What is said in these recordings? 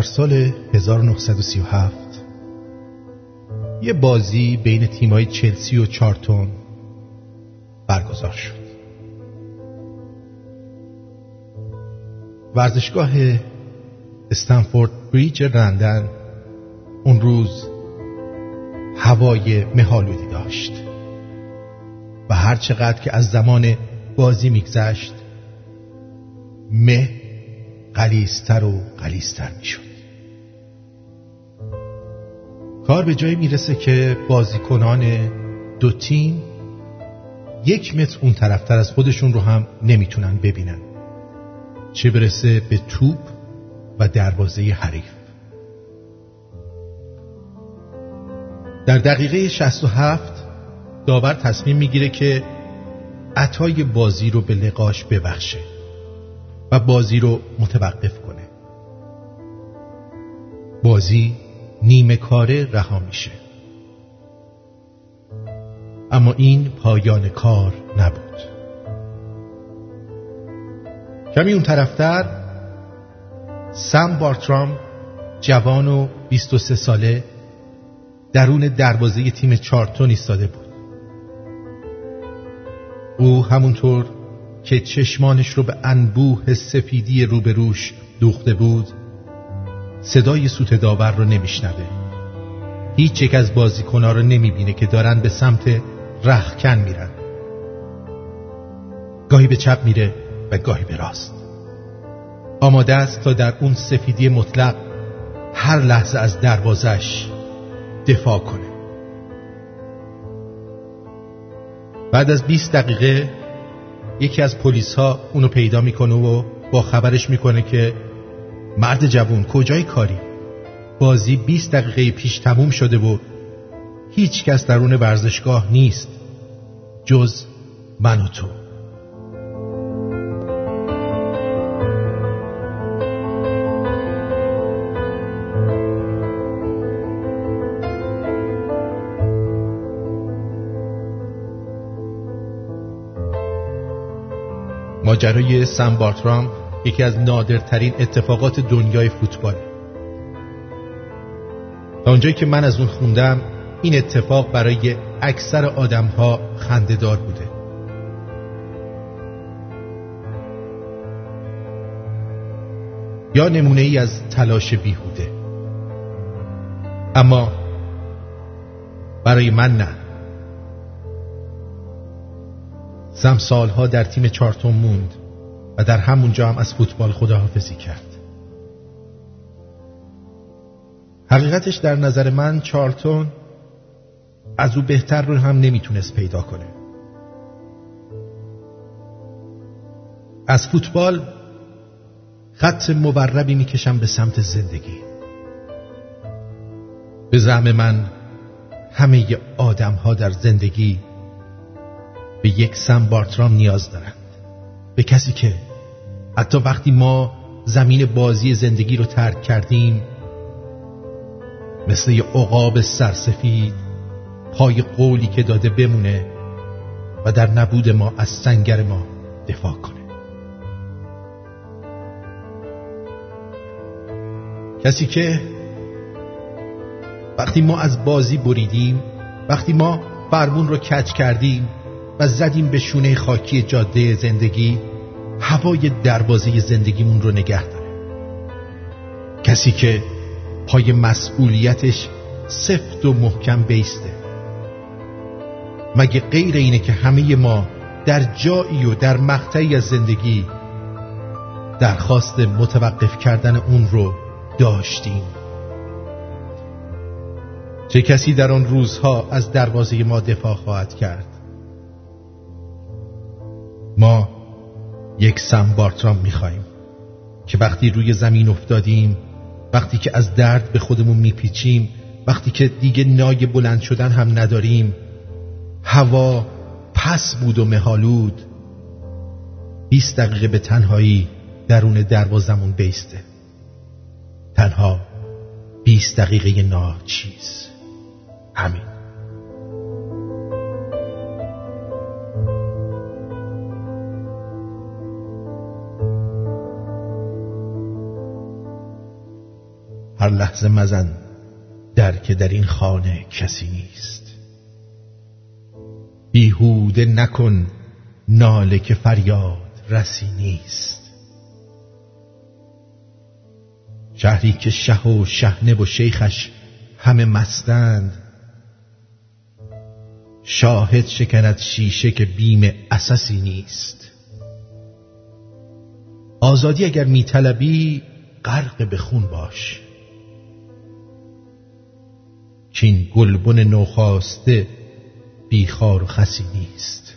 در سال 1937 یه بازی بین تیمای چلسی و چارتون برگزار شد. ورزشگاه استنفورد بریج لندن اون روز هوای مهالودی داشت و هر چقدر که از زمان بازی میگذشت مه قلیستر و قلیستر می‌شد. کار به جایی می‌رسه که بازیکنان دو تیم یک متر اون طرفتر از خودشون رو هم نمی‌تونن ببینن. چه برسه به توپ و دروازه حریف. در دقیقه 67 داور تصمیم می‌گیره که عطای بازی رو به لقاش ببخشه و بازی رو متوقف کنه. بازی نیمه کاره رها میشه. اما این پایان کار نبود. کمی اون طرفتر سم بارترام جوان و 23 ساله درون دروازه تیم چارتون ایستاده بود. او همونطور که چشمانش رو به انبوه سفیدی روبروش دوخته بود صدای سوت داور رو نمیشنوه. هیچ یک از بازیکنها رو نمی‌بینه که دارن به سمت رخکن میرن. گاهی به چپ میره و گاهی به راست. آماده است تا در اون سفیدی مطلق هر لحظه از دروازش دفاع کنه. بعد از 20 دقیقه یکی از پلیس ها اونو پیدا می‌کنه و با خبرش می‌کنه که مرد جوون کجای کاری؟ بازی 20 دقیقه پیش تموم شده و هیچ کس درون ورزشگاه نیست. جز من و تو. ماجرای سم بارترام یکی از نادرترین اتفاقات دنیای فوتبال. تا اونجایی که من از اون خوندم این اتفاق برای اکثر آدم ها خندهدار بوده. یا نمونه ای از تلاش بیهوده. اما برای من نه. زم سالها در تیم چارتون موند. و در همونجا هم از فوتبال خداحافظی کرد. حقیقتش در نظر من چارتون از او بهتر رو هم نمی‌تونست پیدا کنه. از فوتبال خط مبربی می‌کشم به سمت زندگی. به زعم من همه آدم ها در زندگی به یک سم بارترام نیاز دارند. به کسی که حتی وقتی ما زمین بازی زندگی رو ترک کردیم مثل یه عقاب سرسفید پای قولی که داده بمونه و در نبود ما از سنگر ما دفاع کنه. کسی که وقتی ما از بازی بریدیم وقتی ما فرمون رو کچ کردیم و زدیم به شونه خاکی جاده زندگی هوای دروازه زندگیمون رو نگه داره. کسی که پای مسئولیتش سفت و محکم بیسته. مگه غیر اینه که همه ما در جایی و در مقطعی از زندگی درخواست متوقف کردن اون رو داشتیم؟ چه کسی در آن روزها از دروازه ما دفاع خواهد کرد؟ ما یک سم بارترام که وقتی روی زمین افتادیم وقتی که از درد به خودمون میپیچیم وقتی که دیگه نای بلند شدن هم نداریم هوا پس بود و مهالود بیست دقیقه به تنهایی درون دروازمون بیسته. تنها بیست دقیقه ناچیز همین. هر لحظه مزن در که در این خانه کسی نیست. بیهوده نکن ناله که فریاد رسی نیست. شهری که شه و شهنه و شیخش همه مستند شاهد شکند شیشه که بیم اساسی نیست. آزادی اگر میطلبی غرق به خون باش. چین گلبن نوخاسته بیخار خسی نیست.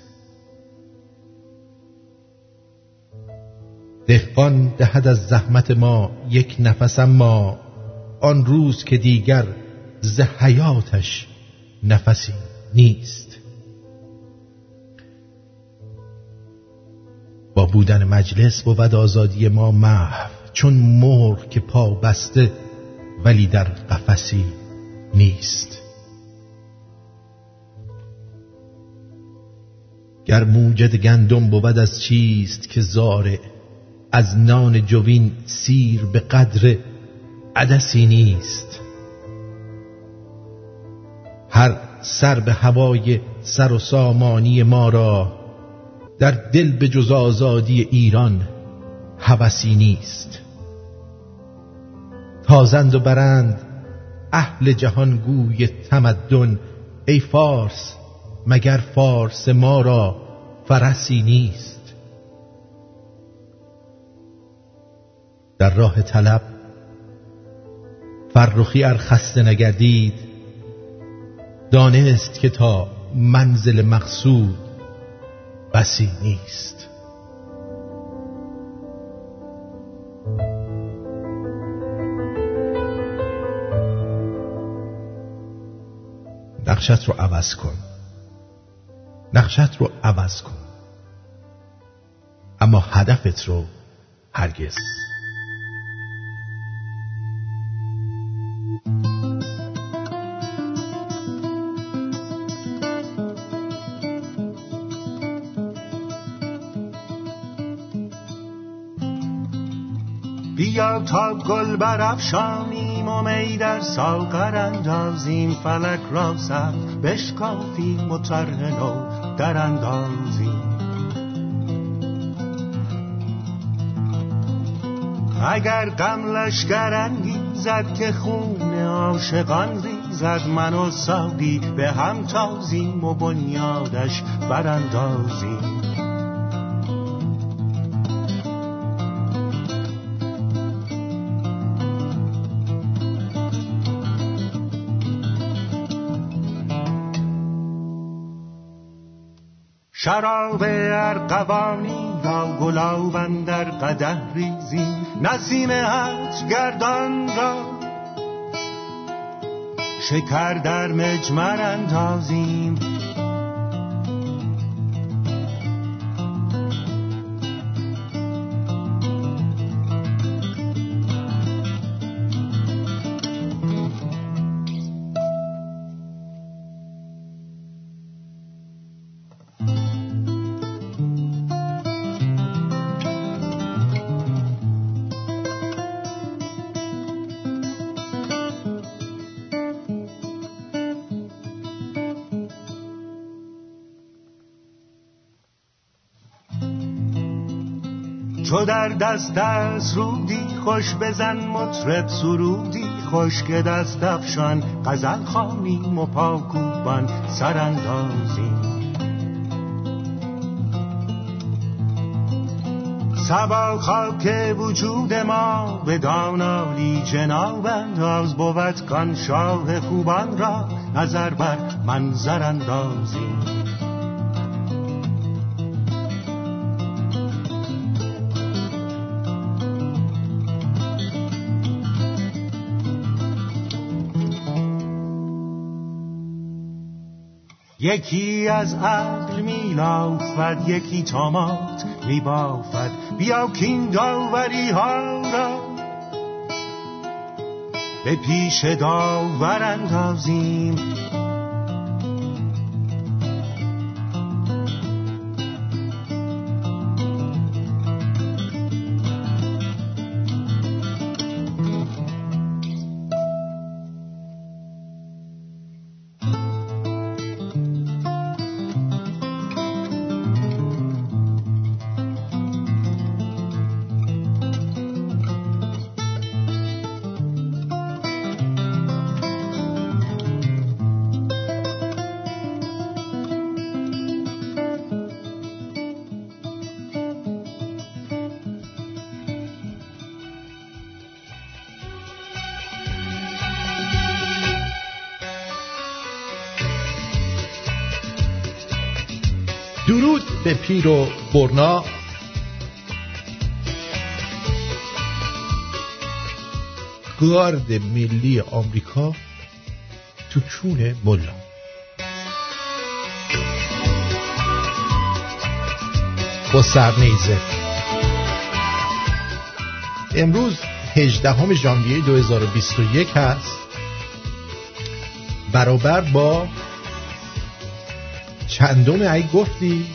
دهقان دهد از زحمت ما یک نفس ما آن روز که دیگر ز حیاتش نفسی نیست. با بودن مجلس بود آزادی ما محو چون مرغ که پا بسته ولی در قفسی نیست. گر موجد گندم بود از چیست که زاره از نان جوین سیر به قدر عدسی نیست؟ هر سر به هوای سر و سامانی ما را در دل به جز آزادی ایران هوسی نیست. تازند و برند اهل جهان گوی تمدن. ای فارس مگر فارس ما را فرسی نیست؟ در راه طلب فرخی ار خسته نگردید. دانست که تا منزل مقصود بسی نیست. نقشت رو عوض کن. نقشت رو عوض کن. اما هدفت رو هرگز. بیا تا گل برافشانیم و می در ساغر اندازیم فلک را سخت بشکافیم و طرح نو در اندازیم. اگر غم لشکر زد که خون عاشقان ریزد من و ساقی به هم تازیم و بنیادش براندازیم. شراب ارقوانی را گلاب در قده ریزیم نسیم هج گردان را. شکر در مجمر اندازیم. دست از رودی خوش بزن مطرب سرودی خوش که دست افشان غزل خانیم و پاکوبان سراندازیم سبا خاک وجود ما به دانالی جناب انداز بود کان شاه خوبان را نظر بر منظر اندازیم یکی از عقل میلافد یکی تامات میبافد. بیا کین داوری ها را به پیش داور اندازیم. پیر و برنا. گارد ملی آمریکا تو چون ملا. با سرنیزه. امروز 18 ژانویه 2021 هست. برابر با چندم ای گفتی؟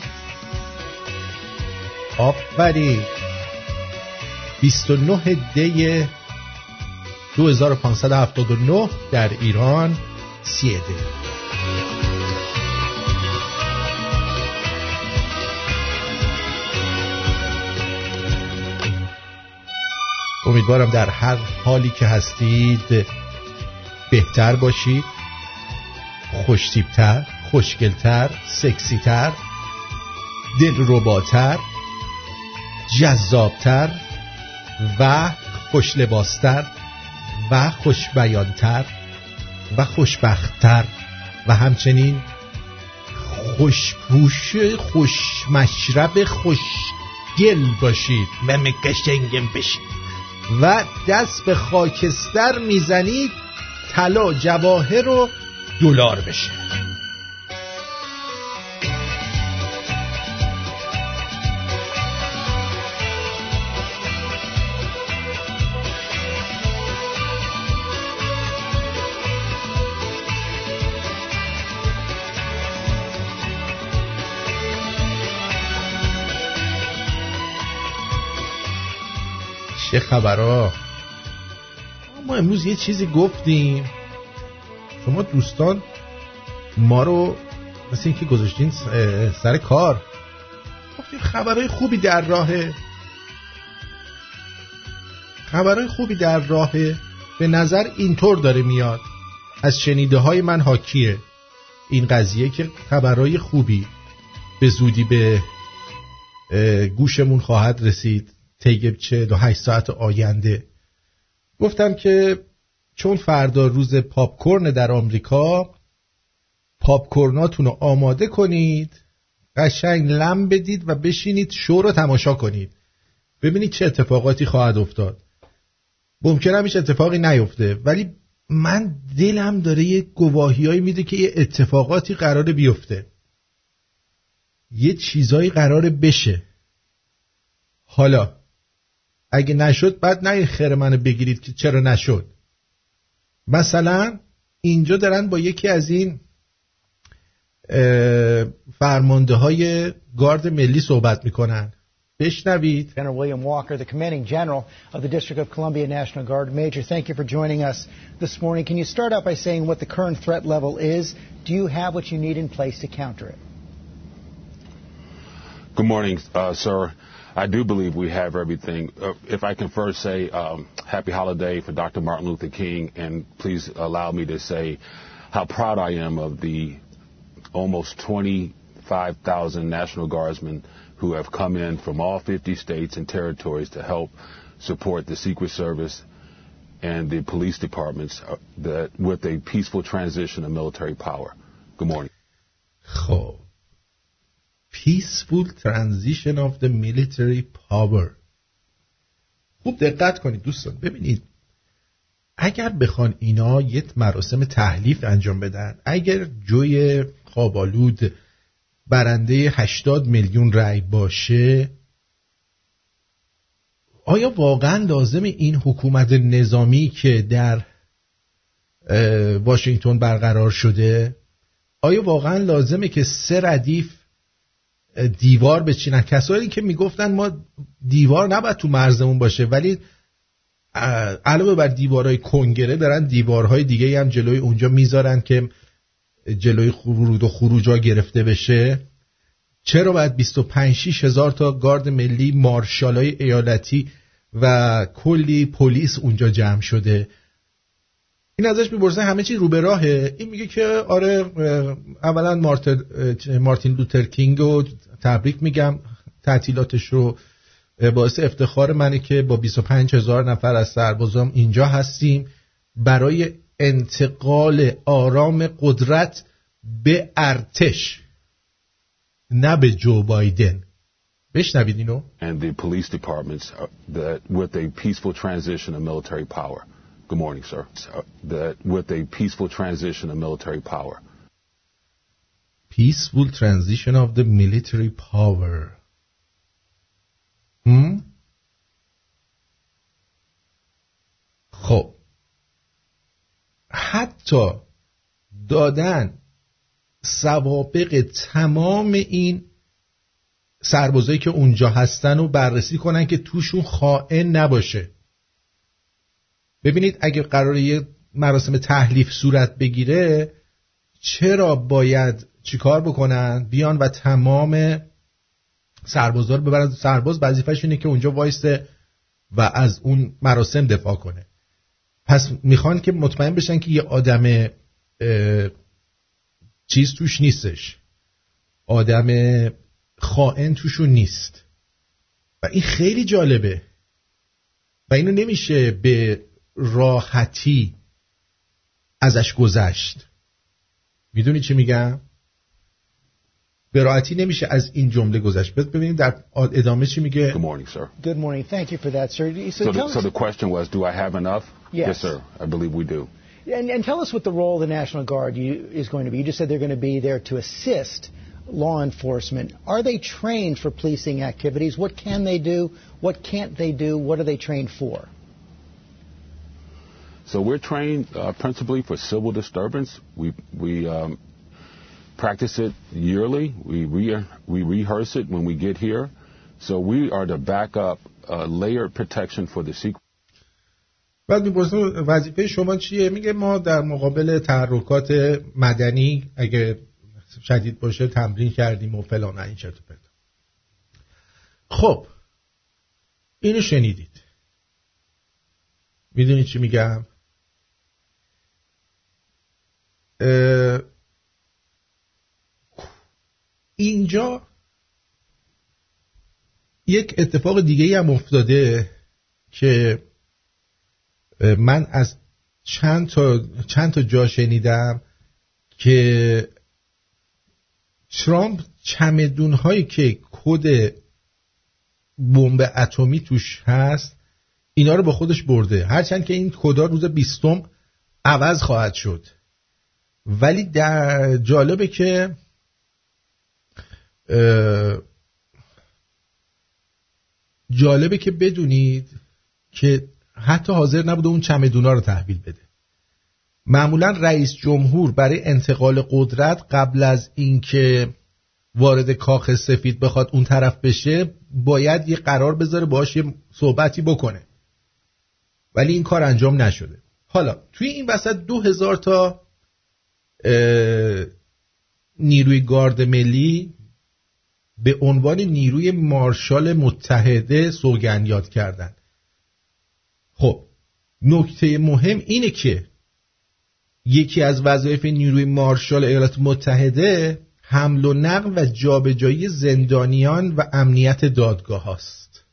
آفری 29 دی 2579 در ایران سیده. امیدوارم در هر حالی که هستید بهتر باشید خوشتیبتر خوشگلتر سکسیتر دلرباتر. جذابتر و خوشلباستر و خوشبیانتر و خوشبختتر و همچنین خوشپوش خوشمشرب خوشگل باشید. و مکشنگم بشید و دست به خاکستر می‌زنید طلا جواهر و دلار بشه. خبرها. ما امروز یه چیزی گفتیم. شما دوستان ما رو مثل اینکه گذاشتین سر کار. گفتیم خبرهای خوبی در راهه خبرهای خوبی در راهه به نظر اینطور داره میاد. از شنیده های من حاکیه. این قضیه که خبرهای خوبی به زودی به گوشمون خواهد رسید. طی 48 ساعت آینده. گفتم که چون فردا روز پاپکورن در آمریکا پاپکورناتون رو آماده کنید قشنگ لم بدید و بشینید شو رو تماشا کنید. ببینید چه اتفاقاتی خواهد افتاد. ممکن هیچ اتفاقی نیفته ولی من دلم داره یه گواهیایی میده که یه اتفاقاتی قراره بیفته. یه چیزایی قراره بشه. حالا اگه نشد بعد نه خیر منو بگیرید که چرا نشد مثلا اینجا دارن با یکی از این فرمانده های گارد ملی صحبت می‌کنن بشنوید General William Walker, the commanding general of the District of Columbia National Guard. Major, thank you for joining us this morning. Can you start out by saying what the current threat level is? Do you have what you need in place to counter it? Good morning, uh, sir. I do believe we have everything. Uh, if I can first say um, happy holiday for Dr. Martin Luther King, and please allow me to say how proud I am of the almost 25,000 National Guardsmen who have come in from all 50 states and territories to help support the Secret Service and the police departments uh, that, with a peaceful transition of military power. Good morning. Peaceful Transition of the Military Power. خوب دقت کنید دوستان. ببینید اگر بخوان اینا یه مراسم تحلیف انجام بدن اگر جوی خوابالود برنده 80 میلیون رأی باشه آیا واقعا لازم این حکومت نظامی که در واشنگتن برقرار شده؟ آیا واقعا لازمه که سه ردیف دیوار بچینن کسایی که می‌گفتن ما دیوار نباید تو مرزمون باشه ولی علاوه بر دیوارهای کنگره دارن دیوارهای دیگه هم جلوی اونجا می‌ذارن که جلوی ورود و خروج ها گرفته بشه. چرا باید 25 هزار تا گارد ملی مارشالای ایالتی و کلی پلیس اونجا جمع شده؟ این ازش می‌پرسه همه چی رو به راهه. این میگه که آره اولا مارتین لوتر کینگ رو تبریک میگم. تعطیلاتش رو باعث افتخار منه که با 25 هزار نفر از سربازام اینجا هستیم. برای انتقال آرام قدرت به ارتش نه به جو بایدن. بشنوید اینو. And the police departments uh, that with a peaceful transition of military power. Good morning, sir. Uh, That with a peaceful transition of military power. peaceful transition of the military power هم؟ خب حتی دادن سوابق تمام این سربازایی که اونجا هستن رو بررسی کنن که توشون خائن نباشه ببینید اگه قرار یه مراسم تحلیف صورت بگیره چرا باید چیکار بکنن؟ بیان و تمام سربازا رو ببرن. سرباز وظیفه‌ش اینه که اونجا وایسته و از اون مراسم دفاع کنه. پس می‌خوان که مطمئن بشن که یه آدم چیز توش نیستش. آدم خائن توشون نیست. و این خیلی جالبه. و اینو نمیشه به راحتی ازش گذشت می‌دونی چی میگم به راحتی نمیشه از این جمله گذشت ببینید در ادامه چی میگه Good morning, sir. Good morning. Thank you for that, sir. So, So the, so the question was, do I have enough? Yes. sir. I believe we do. and, and tell us what the role of the National Guard you, is going to be. You just said they're going to be there to assist law enforcement. Are they trained for policing activities? What can they do? What can't they do? What are they trained for? So we're trained uh, principally for civil disturbance. We we um, practice it yearly. We re- we rehearse it when we get here. So we are the backup uh, layered protection for the secret. بعد می‌پرسه وظیفه شما چیه میگه ما در مقابل تحرکات مدنی اگه شدید باشه تمرین کردیم و فلان این چرت و پرت خب اینو شنیدید می‌دونید چی میگم اه، اینجا یک اتفاق دیگه هم افتاده که من از چند تا چند تا جا شنیدم که ترامپ چمدون هایی که کد بمب اتمی توش هست اینا رو با خودش برده. هرچند که این کدا روز بیستم عوض خواهد شد. ولی در جالبه که جالبه که بدونید که حتی حاضر نبوده اون چمدونا رو تحویل بده. معمولا رئیس جمهور برای انتقال قدرت قبل از اینکه وارد کاخ سفید بخواد اون طرف بشه باید یه قرار بذاره باهاش یه صحبتی بکنه. ولی این کار انجام نشده. حالا توی این وسط دو هزار تا نیروی گارد ملی به عنوان نیروی مارشال متحده سوگند یاد کردن. خب نکته مهم اینه که یکی از وظایف نیروی مارشال ایالات متحده حمل و نقل و جابجایی زندانیان و امنیت دادگاه هاست.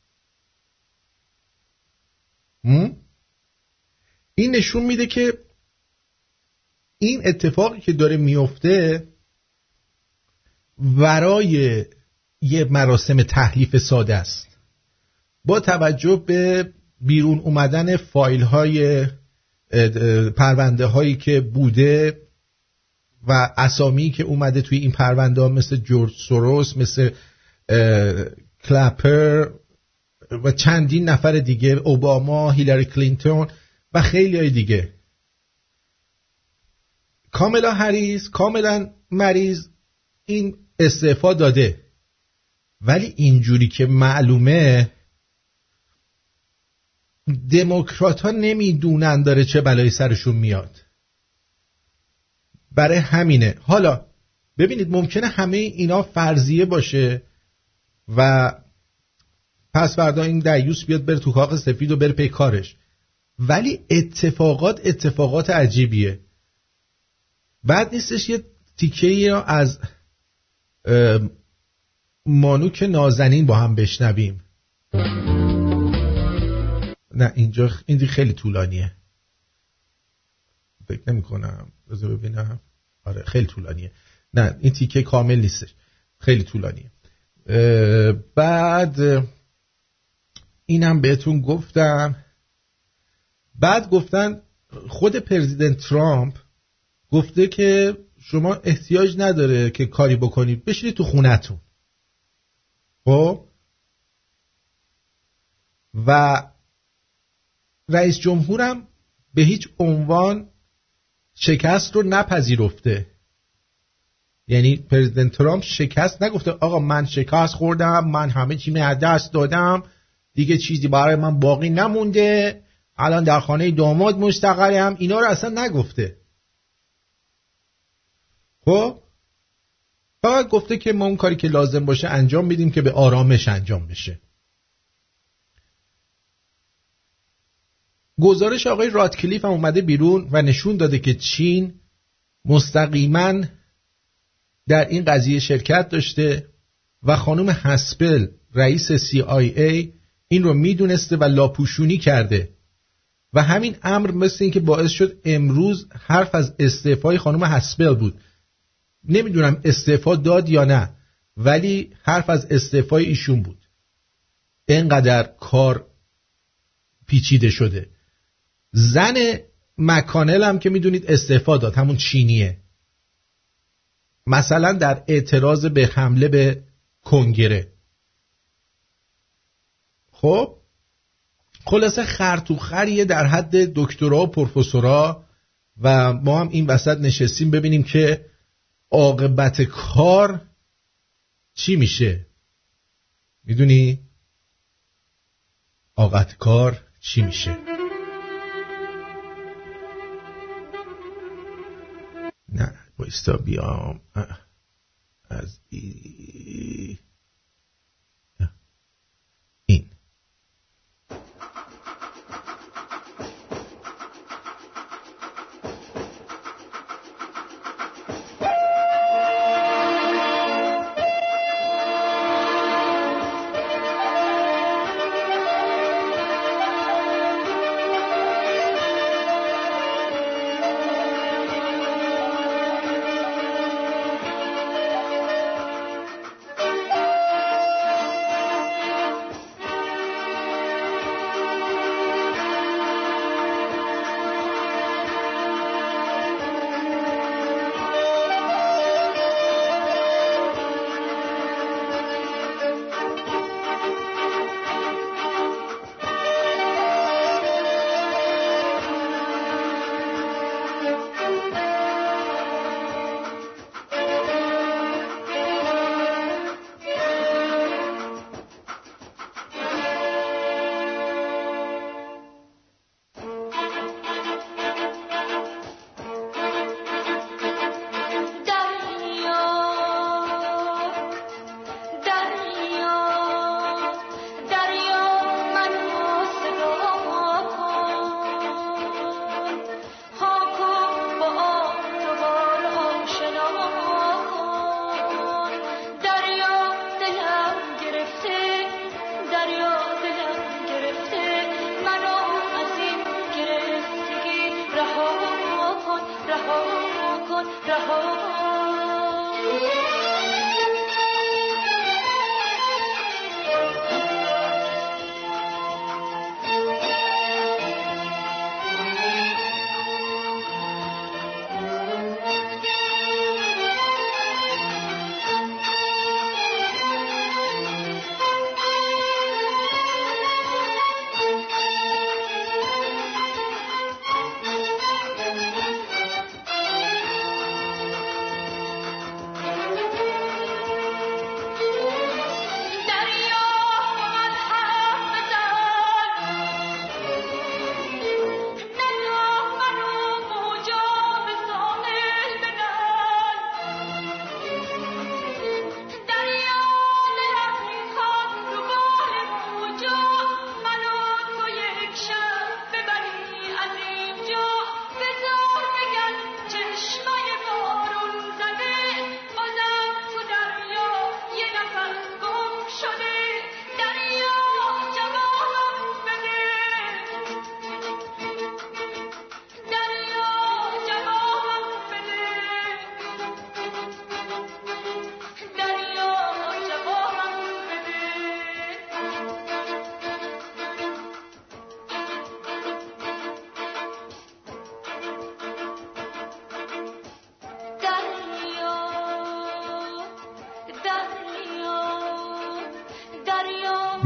این نشون میده که این اتفاقی که داره میفته ورای یه مراسم تحلیف ساده است. با توجه به بیرون اومدن فایل های پرونده هایی که بوده و اسامی که اومده توی این پرونده ها مثل جورج سوروس مثل کلپر و چندین نفر دیگه اوباما هیلاری کلینتون و خیلی های دیگه. کاملا هریس کاملا مریض این استعفا داده. ولی اینجوری که معلومه دموکرات ها نمی‌دونن داره چه بلایی سرشون میاد. برای همینه. حالا ببینید ممکنه همه اینا فرضیه باشه و پس فردا این دیوس بیاد بره تو کاخ سفید و بره پی کارش. ولی اتفاقات اتفاقات عجیبیه. بعد نیستش یه تیکه را از مانوک نازنین با هم بشنویم. نه اینجا این خیلی طولانیه. فکر نمی کنم بذار ببینم. آره خیلی طولانیه. نه این تیکه کامل نیستش. خیلی طولانیه. بعد اینم بهتون گفتم. بعد گفتن خود پرزیدنت ترامپ گفته که شما احتیاج نداره که کاری بکنید بشینید تو خونتون خب؟ و رئیس جمهورم به هیچ عنوان شکست رو نپذیرفته. یعنی پرزیدنت ترامپ شکست نگفته آقا من شکست خوردم من همه چی دست دادم دیگه چیزی برای من باقی نمونده الان در خانه داماد مستقرم اینا رو اصلا نگفته. خب؟ فقط گفته که ما اون کاری که لازم باشه انجام میدیم که به آرامش انجام بشه. گزارش آقای راتکلیف هم اومده بیرون و نشون داده که چین مستقیما در این قضیه شرکت داشته و خانم هسپل رئیس CIA این رو می‌دونسته و لاپوشونی کرده. و همین امر مثل اینکه باعث شد امروز حرف از استعفای خانم هسپل بود. نمی‌دونم استعفا داد یا نه ولی حرف از استعفای ایشون بود. اینقدر کار پیچیده شده. زن مکانل هم که می‌دونید استعفا داد همون چینیه. مثلا در اعتراض به حمله به کنگره. خب خلاصه خرطوخریه در حد دکترا و پروفسورا و ما هم این وسط نشستیم ببینیم که عاقبت کار چی میشه؟ می‌دونی؟ عاقبت کار چی میشه؟ نه بایستا بیام. از ای...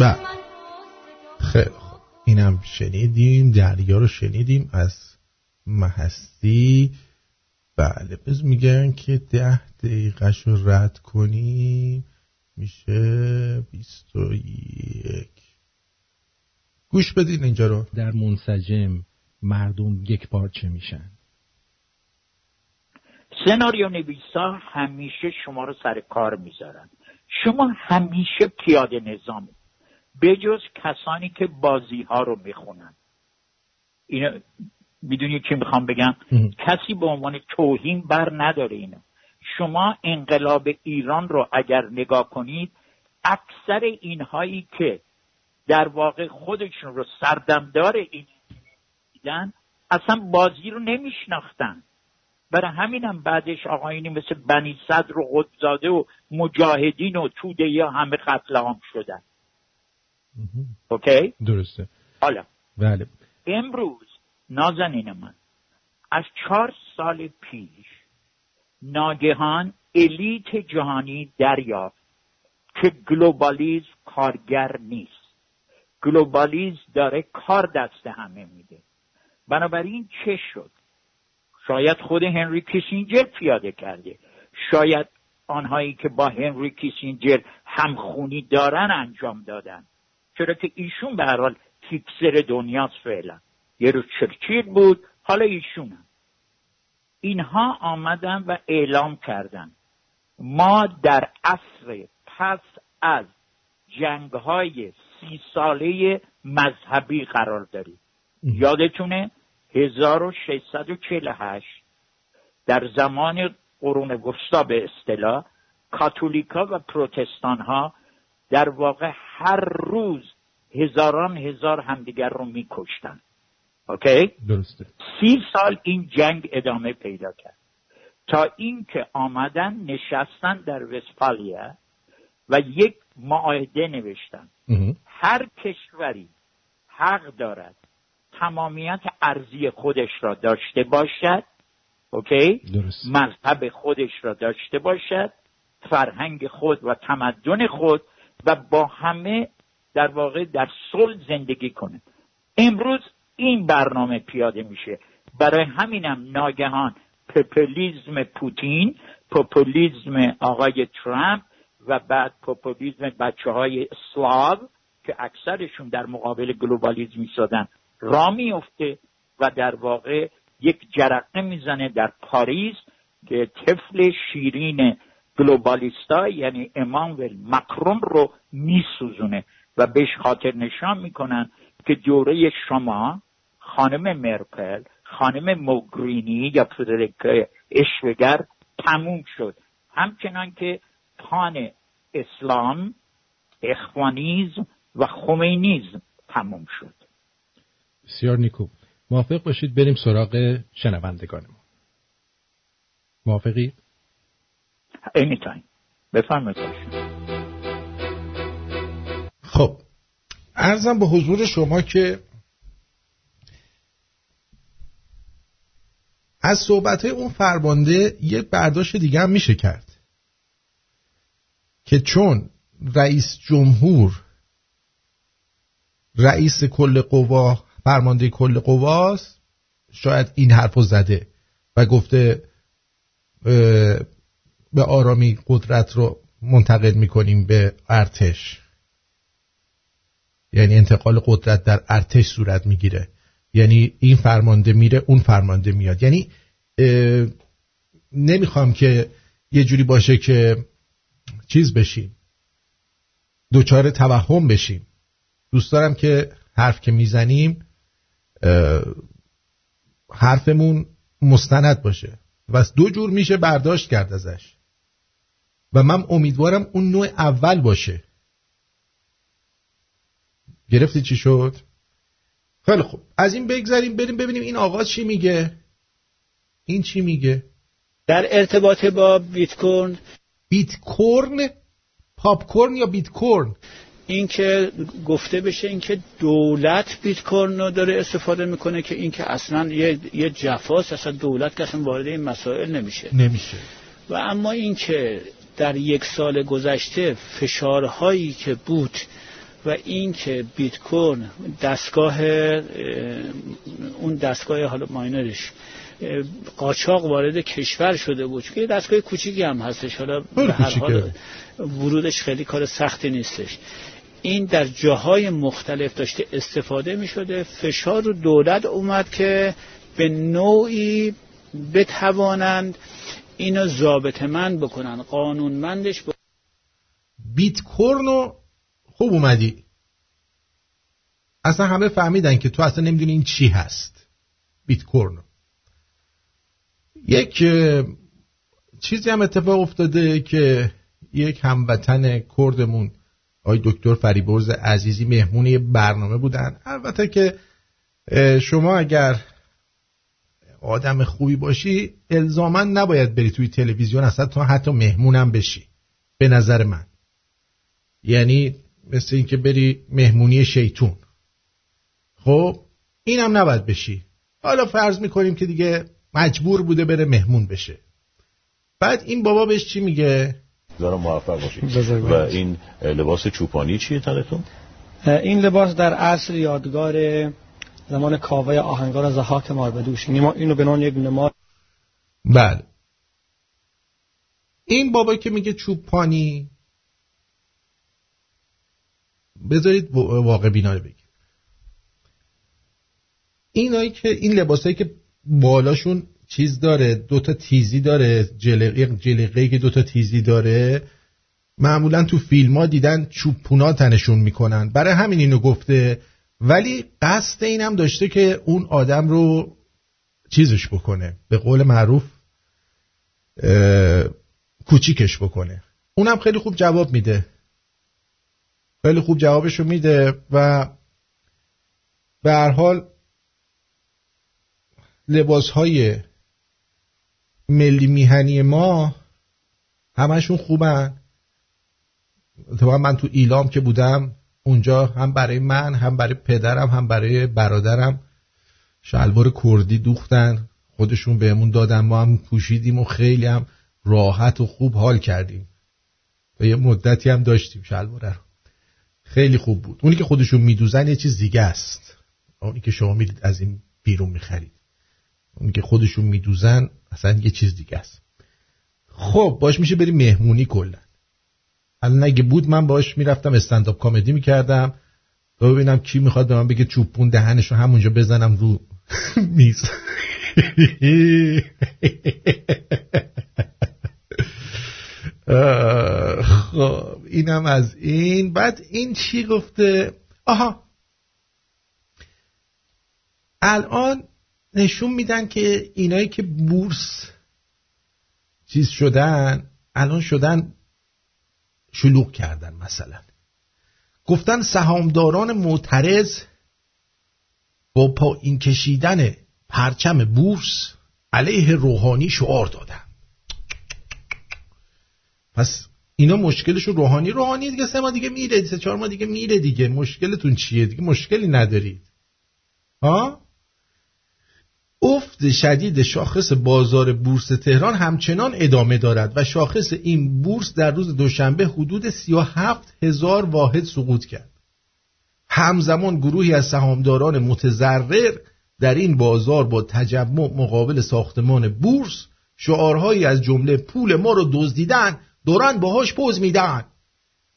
بله. خیلی خوب. اینم شنیدیم دریا رو شنیدیم از محستی بله بز میگن که ده دقیقه رو رد کنیم. میشه بیست و یک. گوش بدین اینجا رو. در منسجم مردم یک پارچه میشن؟ سناریو نویسا همیشه شما رو سر کار می‌ذارن. شما همیشه پیاده نظام بجز کسانی که بازی ها رو می‌خونن. اینو می‌دونی چی می‌خوام بگم؟ کسی به عنوان توهین بر نداره اینو. شما انقلاب ایران رو اگر نگاه کنید اکثر اینهایی که در واقع خودشون رو سردمدار این دیدن اصلا بازی رو نمیشناختن. برای همینم بعدش آقایونی مثل بنی صدر و قطب‌زاده و مجاهدین و توده یا همه قتل عام شدن. اوکی؟ درسته. حالا. بله. امروز نازنین من از چهار سال پیش ناگهان elite جهانی دریافت که گلوبالیزم کارگر نیست. گلوبالیزم داره کار دست همه میده. بنابراین چه شد؟ شاید خود هنری کیسینجر پیاده کرده. شاید آنهایی که با هنری کیسینجر همخونی دارن انجام دادن. چرا که ایشون به هر حال فیکسر دنیاست فعلا. یه روز چرچیل بود حالا ایشونم اینها آمدن و اعلام کردن. ما در عصر پس از جنگ های سی ساله مذهبی قرار داریم. یادتونه؟ 1648 در زمان قرون وسطا به اصطلاح کاتولیکا و پروتستان ها در واقع هر روز هزاران هزار همدیگر رو میکشتن. اوکی درسته. سی سال این جنگ ادامه پیدا کرد. تا اینکه آمدن نشستن در وسپالیا و یک معاهده نوشتن. هر کشوری حق دارد تمامیت ارزی خودش را داشته باشد. اوکی درست. مذهب خودش را داشته باشد. فرهنگ خود و تمدن خود و با همه در واقع در صلح زندگی کنه. امروز این برنامه پیاده میشه. برای همینم ناگهان پوپولیزم پوتین پوپولیزم آقای ترامپ و بعد پوپولیزم بچه های سلاو که اکثرشون در مقابل گلوبالیزم میسادن را میفته و در واقع یک جرقه می‌زنه در پاریس که طفل شیرین گلوبالیستا یعنی امانوئل مکرون رو میسوزونه و بهش خاطر نشان می‌کنن که دوره شما خانم مرکل خانم موگرینی یا فدریک اشوگر تموم شد. همچنان که پان اسلام اخوانیزم و خمینیزم تموم شد. بسیار نیکو. موافق باشید بریم سراغ شنوندگانمون. موافقید؟ Anytime. بفرمایید خب ارزم به حضور شما که از صحبت اون فرمانده یه برداشت دیگه هم میشه کرد که چون رئیس جمهور رئیس کل قوا فرمانده کل قواست شاید این حرف زده و گفته به آرامی قدرت رو منتقل می‌کنیم به ارتش. یعنی انتقال قدرت در ارتش صورت می‌گیره. یعنی این فرمانده میره اون فرمانده میاد. یعنی نمی‌خوام که یه جوری باشه که چیز بشیم. دوچار توهم بشیم. دوست دارم که حرف که می‌زنیم حرفمون مستند باشه. و دو جور میشه برداشت کرد ازش. و من امیدوارم اون نوع اول باشه. گرفتی چی شد؟ خیلی خوب. از این بگذاریم بریم ببینیم این آقا چی میگه. این چی میگه؟ در ارتباط با بیت کوین بیت کوین پاپ یا بیت کوین اینکه گفته بشه اینکه دولت بیت کوین رو داره استفاده می‌کنه که اینکه اصلا یه یه جفاست اصلا دولت که اصلا وارد این مسائل نمیشه. نمیشه. و اما اینکه در یک سال گذشته فشارهایی که بود و این که بیت کوین دستگاه اون دستگاه حالا ماینرش قاچاق وارد کشور شده بود. چون دستگاه کوچیکی هم هستش. حالا به هر حال ورودش خیلی کار سختی نیستش. این در جاهای مختلف داشته استفاده می شده فشار رو دولت اومد که به نوعی بتوانند اینو ضابط من بکنن قانونمندش بکنن بیت کورنو خوب اومدی. اصلا همه فهمیدن که تو اصلا نمی‌دونی این چی هست. بیت کورنو یک چیزی هم اتفاق افتاده که یک هموطن کردمون آقای دکتر فریبرز عزیزی مهمونی برنامه بودن. البته که شما اگر آدم خوبی باشی الزاما نباید بری توی تلویزیون اصلا تو حتی مهمونم بشی. به نظر من. یعنی مثل اینکه بری مهمونی شیطون. خب اینم نباید بشی. حالا فرض می‌کنیم که دیگه مجبور بوده بره مهمون بشه. بعد این بابا بهش چی میگه؟ دارم موفق باشید. و این لباس چوپانی چیه تنتون؟ این لباس در اصل یادگار زمان کاوه آهنگار زحاک ماربدوش اینو به نام یک نماد. بله. این بابا که میگه چوپانی بذارید واقع بینا رو بگیم. اینایی که این لباسایی که بالاشون چیز داره دوتا تیزی داره جلقه که دوتا تیزی داره معمولا تو فیلم ها دیدن چوبونا تنشون می‌کنن. برای همین اینو گفته ولی قصد اینم داشته که اون آدم رو چیزش بکنه. به قول معروف کوچیکش بکنه. اونم خیلی خوب جواب میده. خیلی خوب جوابشو میده و به هر حال لباس های ملی میهنی ما همشون خوبن. اتفاقا من تو ایلام که بودم اونجا هم برای من هم برای پدرم هم برای برادرم. شلوار کردی دوختن خودشون بهمون دادن ما هم پوشیدیم و خیلی هم راحت و خوب حال کردیم. و یه مدتی هم داشتیم شلواره رو. خیلی خوب بود. اونی که خودشون میدوزن یه چیز دیگه است. اونی که شما میرید از این بیرون می‌خرید. اونی که خودشون میدوزن اصلا یه چیز دیگه است. خب باش میشه بریم مهمونی کلا. الان اگه بود من باش می‌رفتم استنداپ کامدی می‌کردم. تا ببینم کی می‌خواد به من بگه چوبون دهنشو همونجا بزنم رو میز. خب اینم از این. بعد این چی گفته؟ آها. الان نشون میدن که اینایی که بورس چیز شدن الان شدن شلوغ کردن مثلا. گفتن سهامداران معترض با پایین کشیدن پرچم بورس علیه روحانی شعار دادن. پس اینا مشکلشون روحانی روحانی دیگه سه ما دیگه میره سه چهار ما دیگه میره دیگه. مشکلتون چیه؟ دیگه مشکلی ندارید. ها؟ افت شدید شاخص بازار بورس تهران همچنان ادامه دارد و شاخص این بورس در روز دوشنبه حدود 37 هزار واحد سقوط کرد. همزمان گروهی از سهامداران متضرر در این بازار با تجمع مقابل ساختمان بورس شعارهایی از جمله پول ما رو دزدیدن دوران باهاش پوز میدن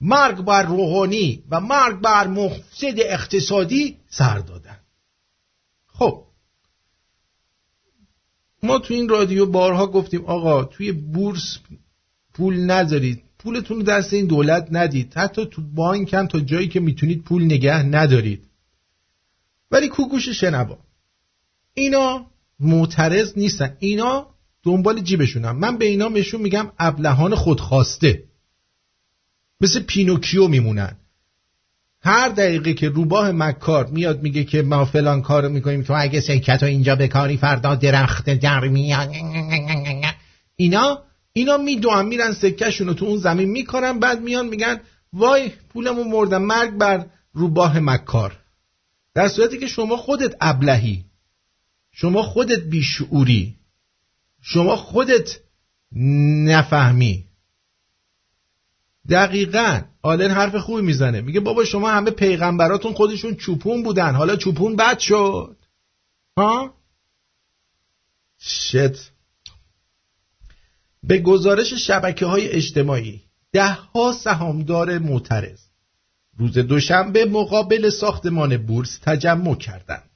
مرگ بر روحانی و مرگ بر مفسد اقتصادی سر دادن خب ما تو این رادیو بارها گفتیم آقا توی بورس پول نذارید. پولتون رو دست این دولت ندید. حتی تو بانک هم تا جایی که می‌تونید پول نگه ندارید. ولی کو گوش شنوا. اینا معترض نیستن. اینا دنبال جیبشونن. من به اینا مشون میگم ابلهان خودخواسته. مثل پینوکیو میمونن. هر دقیقه که روباه مکار میاد میگه که ما فلان کارو می‌کنیم تو اگه سکه‌ت اینجا بکاری فردا درخت در میاد اینا اینا میدوان میرن سکهشون رو تو اون زمین می‌کنن بعد میان میگن وای پولمو مردم مرگ بر روباه مکار. در صورتی که شما خودت ابلهی شما خودت بیشعوری شما خودت نفهمی. دقیقا. آلن حرف خوبی می‌زنه. میگه بابا شما همه پیغمبراتون خودشون چوپون بودن. حالا چوپون بد شد. ها؟ شت. به گزارش شبکه های اجتماعی ده ها سهامدار معترض روز دوشنبه مقابل ساختمان بورس تجمع کردند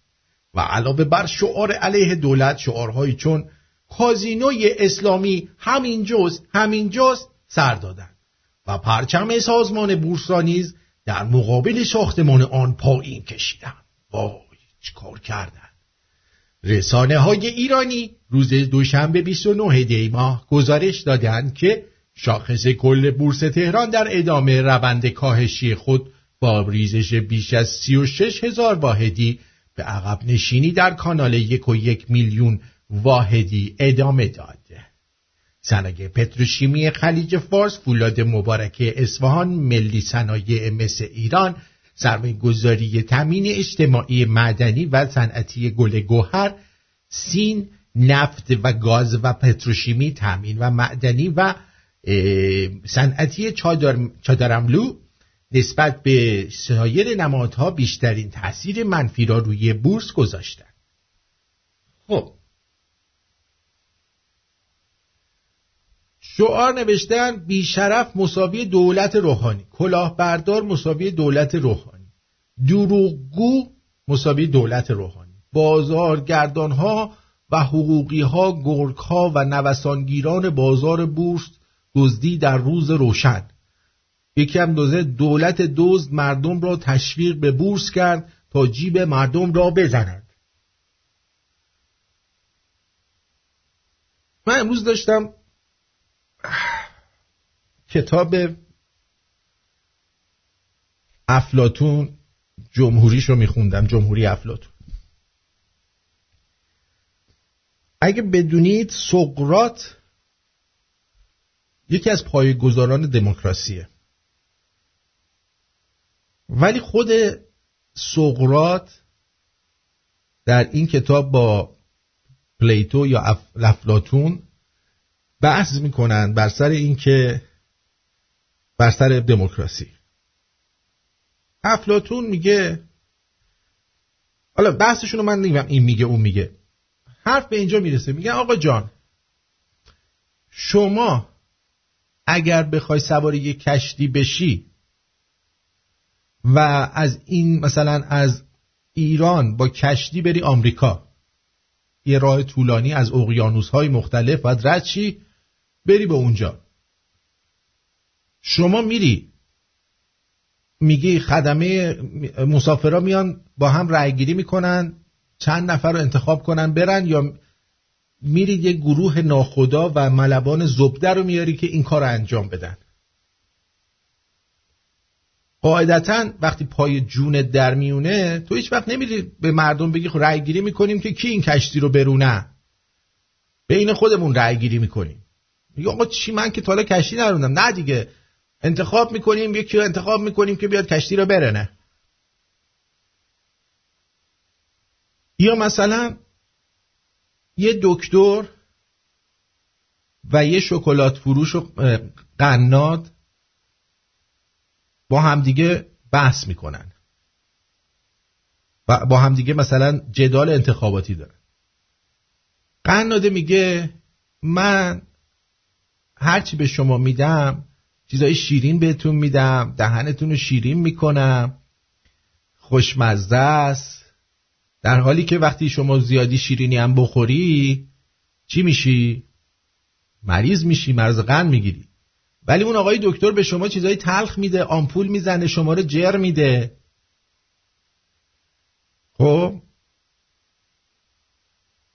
و علاوه بر شعار علیه دولت شعارهایی چون کازینوی اسلامی همین جز همین جز سر دادند. و پرچم سازمان بورس را نیز در مقابل ساختمان آن پایین کشیدند وای کار کردن رسانه های ایرانی روز دوشنبه 29 دی ماه گزارش دادند که شاخص کل بورس تهران در ادامه روند کاهشی خود با ریزش بیش از 36 هزار واحدی به عقب نشینی در کانال یک و یک میلیون واحدی ادامه داد. صنایع پتروشیمی خلیج فارس فولاد مبارکه اصفهان ملی صنایع مثل ایران سرمایه گذاری تامین اجتماعی معدنی و صنعتی گل گوهر سین نفت و گاز و پتروشیمی تامین و معدنی و صنعتی چادر، چادرملو نسبت به سایر نمادها بیشترین تاثیر منفی را روی بورس گذاشتند. خب شعار نوشتن بیشرف مساوی دولت روحانی. کلاهبردار مساوی دولت روحانی. دروغگو مساوی دولت روحانی. بازارگردان ها و حقوقی ها گرگ ها و نوسانگیران بازار بورس دزدی در روز روشن. یکی هم دوزه دولت دزد مردم را تشویق به بورس کرد تا جیب مردم را بزند. من امروز داشتم کتاب افلاتون جمهوریش رو میخوندم جمهوری افلاتون. اگه بدونید سقرات یکی از پایگزاران دموکراسیه. ولی خود سقرات در این کتاب با پلیتو یا افلاتون بحث می‌کنن بر سر اینکه بر سر دموکراسی. افلاتون میگه حالا بحثشون رو من نمیگم این میگه اون میگه. حرف به اینجا می‌رسه میگه آقا جان شما اگر بخوای سوار یک کشتی بشی و از این مثلا از ایران با کشتی بری آمریکا یه راه طولانی از اقیانوس های مختلف و رد بری به اونجا. شما میری میگی خدمه مسافرا میان با هم رأیگیری می‌کنن چند نفر رو انتخاب کنن برن یا میری یه گروه ناخدا و ملبان زبده رو میاری که این کار انجام بدن. قاعدتا وقتی پای جون در میونه تو هیچ وقت نمیری به مردم بگی خب رأی گیری می‌کنیم که کی این کشتی رو برونه. بین خودمون رأی گیری می‌کنیم. میگه آقا چی من که تالا کشتی نروندم نه دیگه. انتخاب می‌کنیم یکی رو انتخاب می‌کنیم که بیاد کشتی رو برنه یا مثلا یه دکتر و یه شکلات فروش و قناد با همدیگه بحث می‌کنن. و با همدیگه مثلا جدال انتخاباتی دارن. قناده میگه من هرچی به شما میدم چیزای شیرین بهتون میدم دهنتون رو شیرین می‌کنم خوشمزه است. در حالی که وقتی شما زیادی شیرینی هم بخوری چی میشی؟ مریض میشی مرز قند می‌گیری. ولی اون آقای دکتر به شما چیزای تلخ میده آمپول می‌زنه شما رو جر میده. خب؟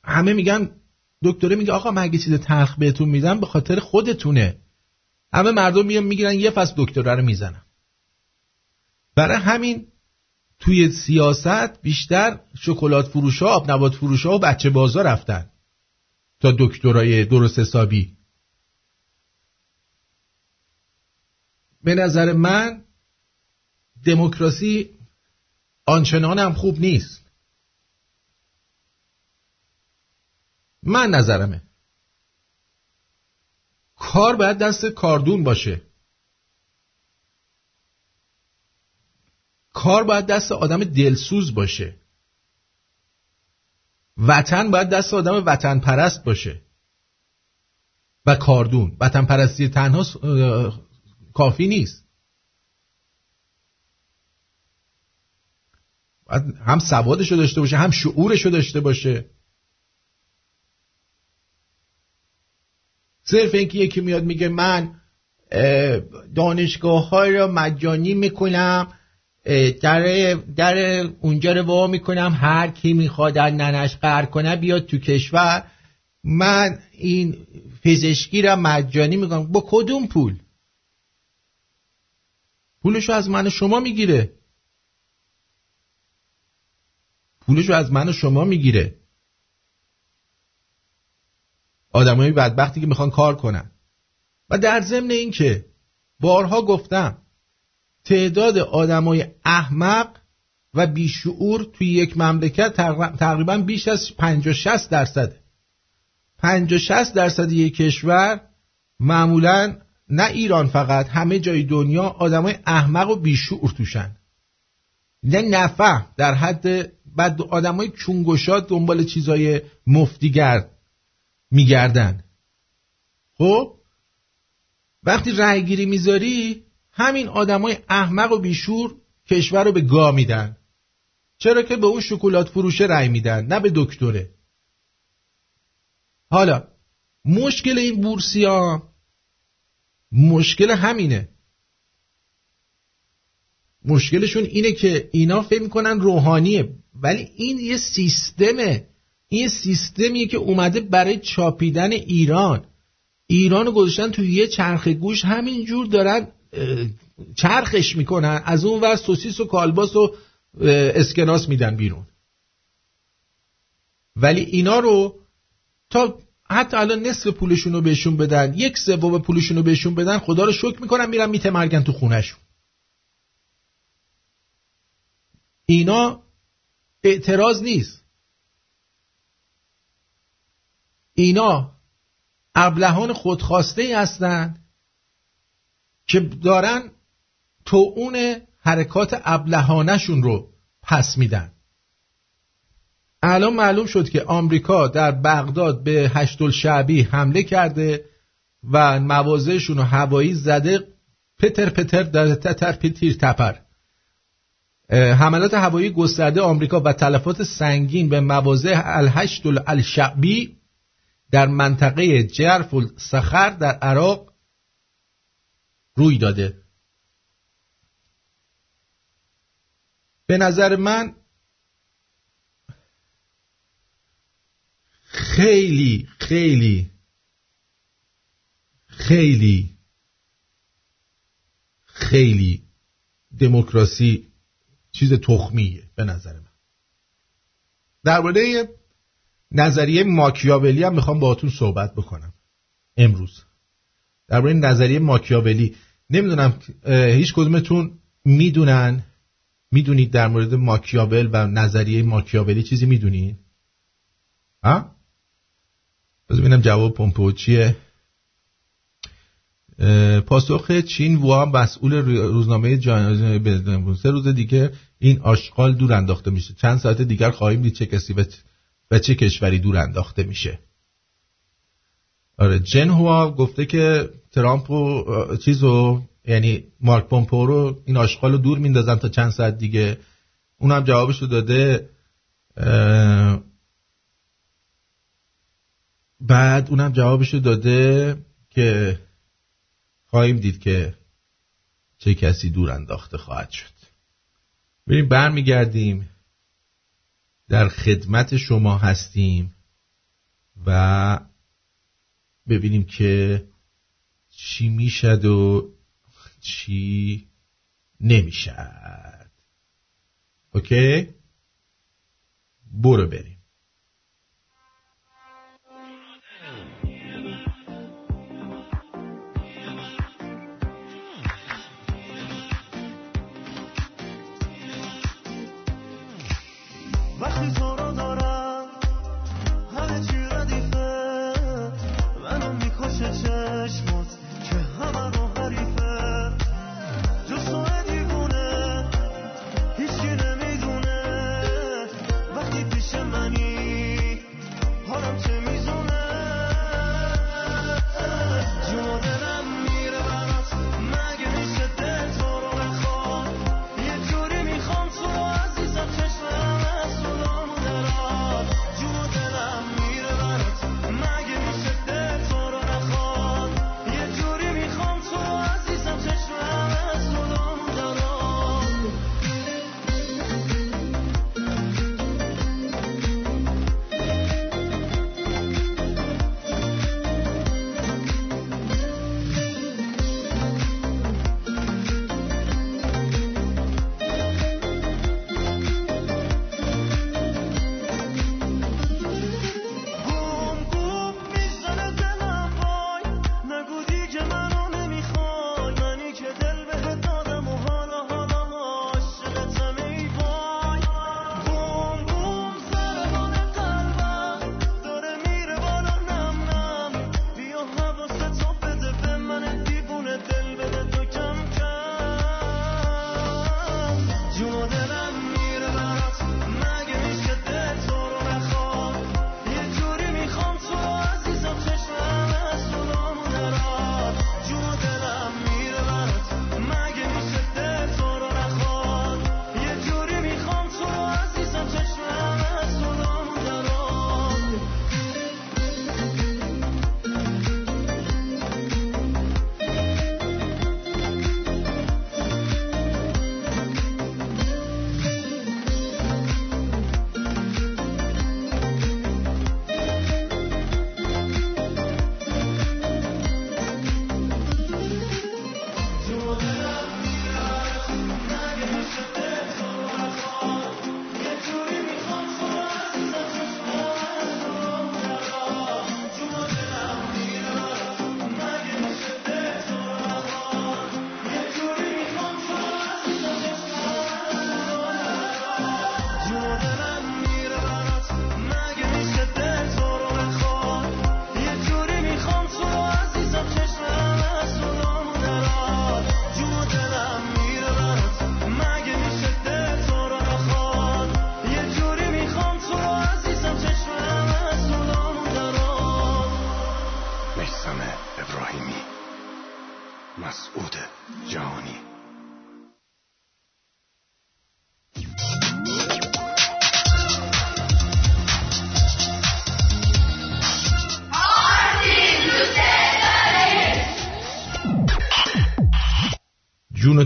همه میگن دکتره میگه آقا من اگه چیز تلخ بهتون میدم به خاطر خودتونه. همه مردم میان می‌گیرن یه فصل دکتره رو می‌زنن. برای همین توی سیاست بیشتر شکلات فروش ها آب نبات فروش ها و بچه بازا رفتن تا دکترای درست حسابی. به نظر من دموکراسی آنچنان هم خوب نیست. من نظرمه. کار باید دست کاردون باشه. کار باید دست آدم دلسوز باشه. وطن باید دست آدم وطن پرست باشه. و کاردون. وطن پرستی تنها س... آه... کافی نیست. باید هم سوادشو داشته باشه هم شعورشو داشته باشه. صرف اینکه یکی میاد میگه من دانشگاه های را مجانی می‌کنم در, در اونجا رو وا می‌کنم هر کی می‌خواد در ننش کنه بیاد تو کشور. من این پزشکی را مجانی می‌کنم. با کدوم پول؟ پولشو از من شما می‌گیره. پولشو از من شما می‌گیره. آدمای بدبختی که می‌خوان کار کنن. و در ضمن اینکه بارها گفتم تعداد آدمای احمق و بیشعور توی یک مملکت تقریبا بیش از 50 60 درصده 50 60 درصد یک کشور معمولا نه ایران فقط همه جای دنیا آدمای احمق و بیشعور توشن. نه نفهم در حد بعد آدمای چونگشاد دنبال چیزای مفتیگرد میگردن. خب؟ وقتی رأی گیری می‌ذاری همین آدمای احمق و بیشور کشور رو به گا میدن. چرا که به اون شکلات فروشه رأی میدن نه به دکتره. حالا مشکل این بورسی ها مشکل همینه. مشکلشون اینه که اینا فکر می‌کنن روحانیه ولی این یه سیستمه. این سیستمیه که اومده برای چاپیدن ایران. ایران گذاشتن توی یه چرخ گوش. همینجور دارن چرخش می‌کنن. از اون ور سوسیس و کالباس و اسکناس میدن بیرون. ولی اینا رو تا حتی الان نصف پولشون رو بهشون بدن یک سوم پولشون رو بهشون بدن خدا رو شکر می‌کنن میرن میتمرگن تو خونهشون. اینا اعتراض نیست. اینا ابلهان خودخواسته هستند که دارن تو اون حرکات ابلهانشون رو پس میدن. الان معلوم شد که آمریکا در بغداد به هشت شعبی حمله کرده و موازهشون رو هوایی زده پتر پتر در تتر پتیر تپر. حملات هوایی گسترده آمریکا و تلفات سنگین به مواضع الهشت الشعبی در منطقه جرف السخر در عراق روی داده. به نظر من خیلی خیلی خیلی خیلی دموکراسی چیز تخمیه به نظر من. درباره نظریه ماکیاولی هم می‌خوام باهاتون صحبت بکنم. امروز. درباره نظریه ماکیاولی. نمی‌دونم هیچ کدومتون می‌دونن می‌دونید در مورد ماکیاول و نظریه ماکیاولی چیزی می‌دونید ها؟ ببینم جواب پومپو چیه. پاسخ چین وا مسئول روزنامه جهانی سه روز دیگه این آشغال دور انداخته میشه. چند ساعت دیگر خواهیم دید چه کسی و چه کشوری دور انداخته میشه. آره جن هوا گفته که ترامپ و چیزو یعنی مارک پومپو رو این آشغال رو دور میندازن تا چند ساعت دیگه. اونم جوابش رو داده بعد اونم جوابش رو داده که خواهیم دید که چه کسی دور انداخته خواهد شد. بریم برمیگردیم در خدمت شما هستیم و ببینیم که چی می‌شد و چی نمی‌شد. اوکی؟ برو بریم.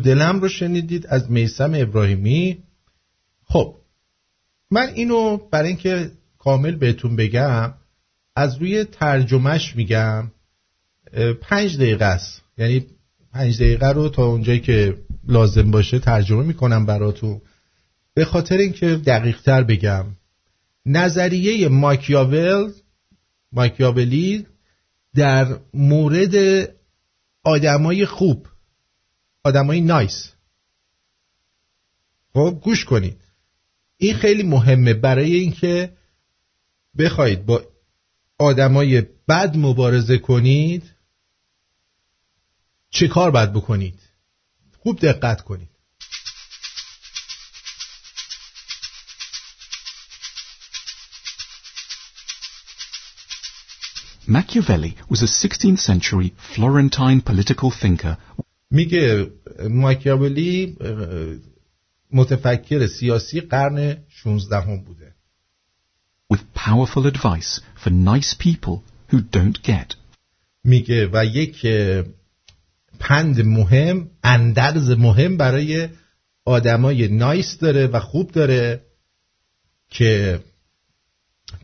دلم رو شنیدید از میسم ابراهیمی. خب من اینو برای اینکه کامل بهتون بگم از روی ترجمهش میگم پنج دقیقه است. یعنی پنج دقیقه رو تا اونجایی که لازم باشه ترجمه می‌کنم براتون. به خاطر اینکه دقیق تر بگم. نظریه ماکیاول ماکیاولی در مورد آدمای خوب آدمای نایس. خب گوش کنید. این خیلی مهمه برای اینکه بخواید با آدمای بد مبارزه کنید چه کار باید بکنید؟ خوب دقت کنید. Machiavelli was a 16th century Florentine political thinker. میگه ماکیاولی متفکر سیاسی قرن 16 هم بوده. With powerful advice for nice people who don't get. میگه و یک پند مهم اندرز مهم برای آدمای نایس داره و خوب داره که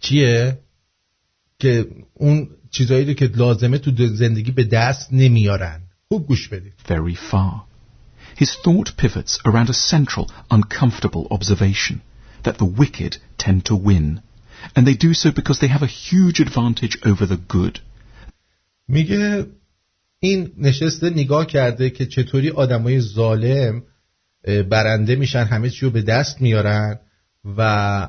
چیه؟ که اون چیزایی رو که لازمه تو زندگی به دست نمیارن. خوب گوش بدید. Very far. His thought pivots around a central, uncomfortable observation that the wicked tend to win, and they do so because they have a huge advantage over the good. میگه این نشسته نگاه کرده که چطوری آدمای ظالم برنده میشن همه چی رو به دست میارن و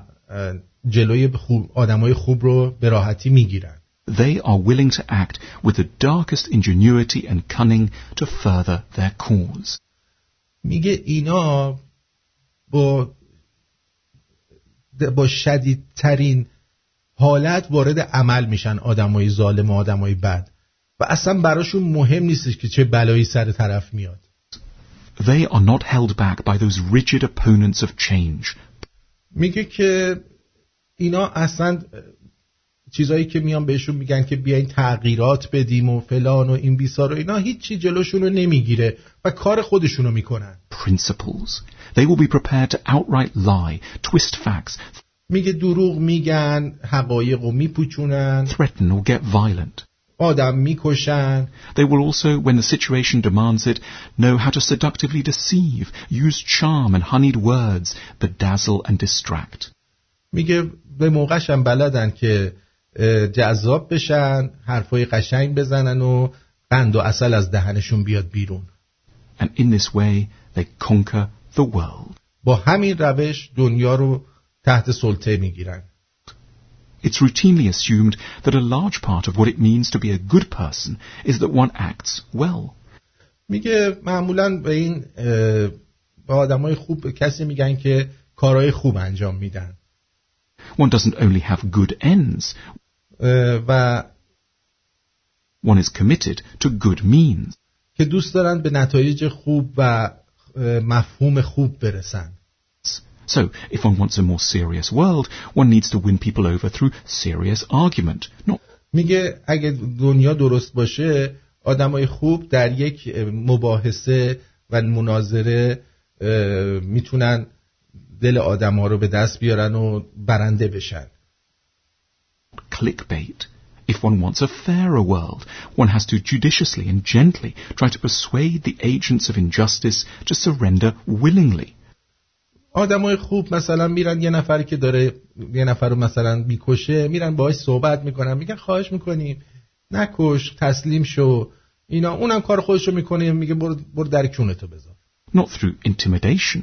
جلوی خوب آدمای خوب رو به راحتی می‌گیرن they are willing to act with the darkest ingenuity and cunning to further their cause. میگه اینا با با شدیدترین حالت وارد عمل میشن آدمای ظالم و آدمای بد و اصلا براشون مهم نیستش که چه بلایی سر طرف میاد They are not held back by those rigid opponents of change. میگه که اینا اصلا چیزایی که میان بهشون میگن که بیاین تغییرات بدیم و فلان و این بیسار و اینا هیچی جلوشون رو نمی‌گیره و کار خودشونو می‌کنن Principles. They will be prepared to outright lie, twist facts, میگه دروغ میگن حقایق رو میپوچونن threaten or get violent. آدم می‌کشن They will also, when the situation demands it, know how to seductively deceive, use charm and honeyed words, bedazzle and distract. میگه به موقعش هم بلدن که جذاب بشن حرفای قشنگ بزنن و قند و اصل از دهنشون بیاد بیرون And in this way, they conquer the world. با همین روش دنیا رو تحت سلطه می‌گیرن It's routinely assumed that a large part of what it means to be a good person is that one acts well. میگه معمولا به این به آدمای خوب کسی میگن که کارهای خوب انجام میدن One doesn't only have good ends, و one is committed to good means. که دوست دارن به نتایج خوب و مفهوم خوب برسن So, if one wants a more serious world, one needs to win people over through serious argument, not میگه اگه دنیا درست باشه آدمای خوب در یک مباحثه و مناظره می‌تونن دل آدم رو به دست بیارن و برنده بشن clickbait. If one wants a fairer world, one has to judiciously and gently try to persuade the agents of injustice to surrender willingly. آدمای خوب مثلا میرن یه نفری که داره یه نفر رو مثلا می‌کشه میرن باهاش صحبت می‌کنن میگن خواهش می‌کنیم نکش تسلیم شو اینا اونم کار خودش رو می‌کنه میگه برو, برو در کونتو بذار Not through intimidation.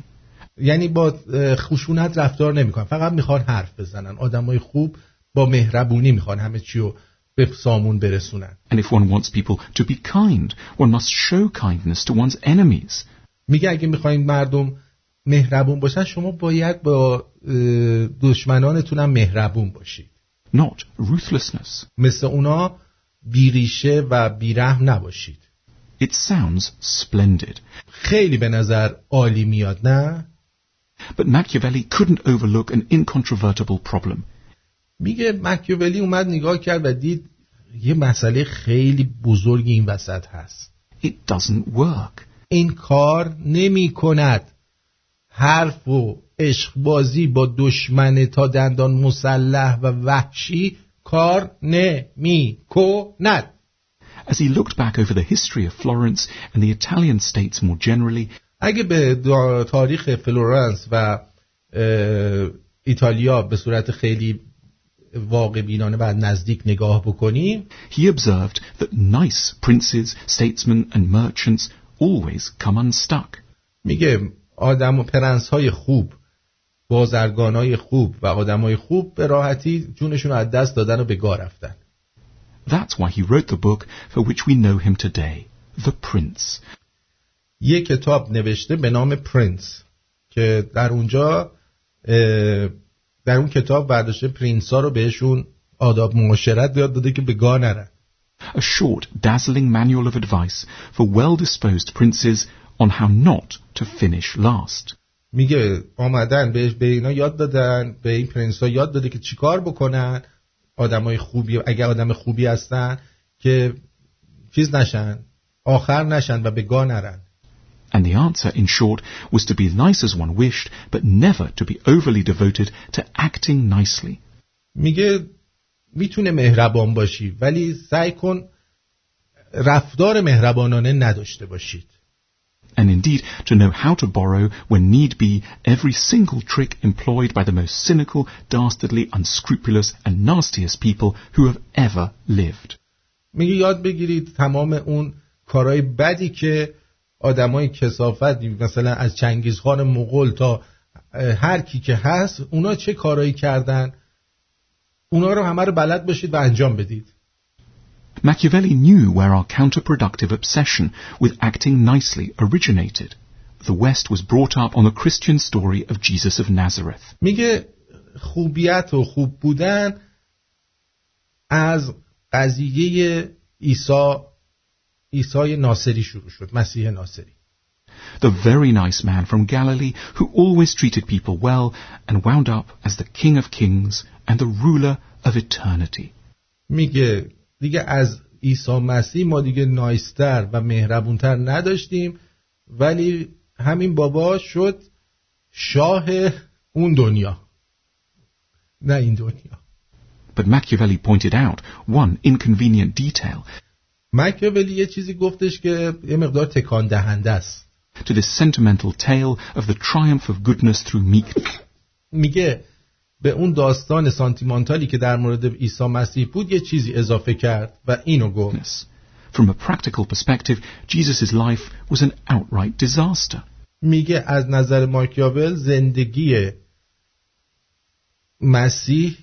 یعنی با خشونت رفتار نمی‌کنن فقط می‌خوان حرف بزنن آدمای خوب با مهربونی می‌خوان همه چی رو به سامون برسونن And if one wants people to be kind, one must show kindness to one's enemies. میگه اگه می‌خواین مردم مهربون باشن شما باید با اه، دشمنانتونم مهربون باشید Not ruthlessness. مثل اونا بیریشه و بیرحم نباشید It sounds splendid. خیلی به نظر عالی میاد نه But Machiavelli couldn't overlook an incontrovertible problem. میگه مکیوولی اومد نگاه کرد و دید یه مسئله خیلی بزرگی این وسط هست. It doesn't work. این کار نمی کند حرف و عشق بازی با دشمن تا دندان مسلح و وحشی کار نمی کند As he looked back over the history of Florence and the Italian states more generally, اگه به تاریخ فلورانس و ایتالیا به صورت خیلی واقع بینانه و نزدیک نگاه بکنیم he observed that nice princes, statesmen, and merchants always come unstuck. میگه آدم و پرنس های خوب بازرگان های خوب و آدم های خوب به راحتی جونشون رو از دست دادن و به گا رفتن That's why he wrote the book for which we know him today, The Prince. یه کتاب نوشته به نام پرنس که در اونجا در اون کتاب برداشته prince ها رو بهشون آداب معاشرت یاد داده که به گا نرن A short, dazzling manual of advice for well-disposed princes on how not to finish last. میگه آمدن به, به اینا یاد دادن به این پرنس ها یاد داده که چیکار بکنن آدمای خوبی اگه آدم خوبی هستن که چیز نشن آخر نشن و به گاه نرن And the answer, in short, was to be nice as one wished, but never to be overly devoted to acting nicely. میگه میتونه مهربان باشی ولی سعی کن رفتار مهربانانه نداشته باشید And indeed, to know how to borrow when need be every single trick employed by the most cynical, dastardly, unscrupulous, and nastiest people who have ever lived. میگه یاد بگیرید تمام اون کارهای بدی که آدمای کسافت مثلا از چنگیزخان مغول تا هر کی که هست اونا چه کارایی کردن اونا رو همه رو بلد باشید و انجام بدید Machiavelli knew where our counterproductive obsession with acting nicely originated. The West was brought up on the Christian story of Jesus of Nazareth. میگه خوبیت و خوب بودن از قضیه عیسی عیسی ناصری شروع شد مسیح ناصری The very nice man from Galilee who always treated people well and wound up as the King of Kings and the ruler of eternity. میگه دیگه از عیسی مسیح ما دیگه نایستر و مهربونتر نداشتیم ولی همین بابا شد شاه اون دنیا نه این دنیا But Machiavelli pointed out one inconvenient detail مکیاولی یه چیزی گفتش که یه مقدار تکان دهنده است. To this sentimental tale of the triumph of goodness through meekness. میگه به اون داستان سانتیمانتالی که در مورد عیسی مسیح بود یه چیزی اضافه کرد و اینو گفت. From a practical perspective, Jesus' life was an outright disaster. میگه از نظر ماکیاول زندگی مسیح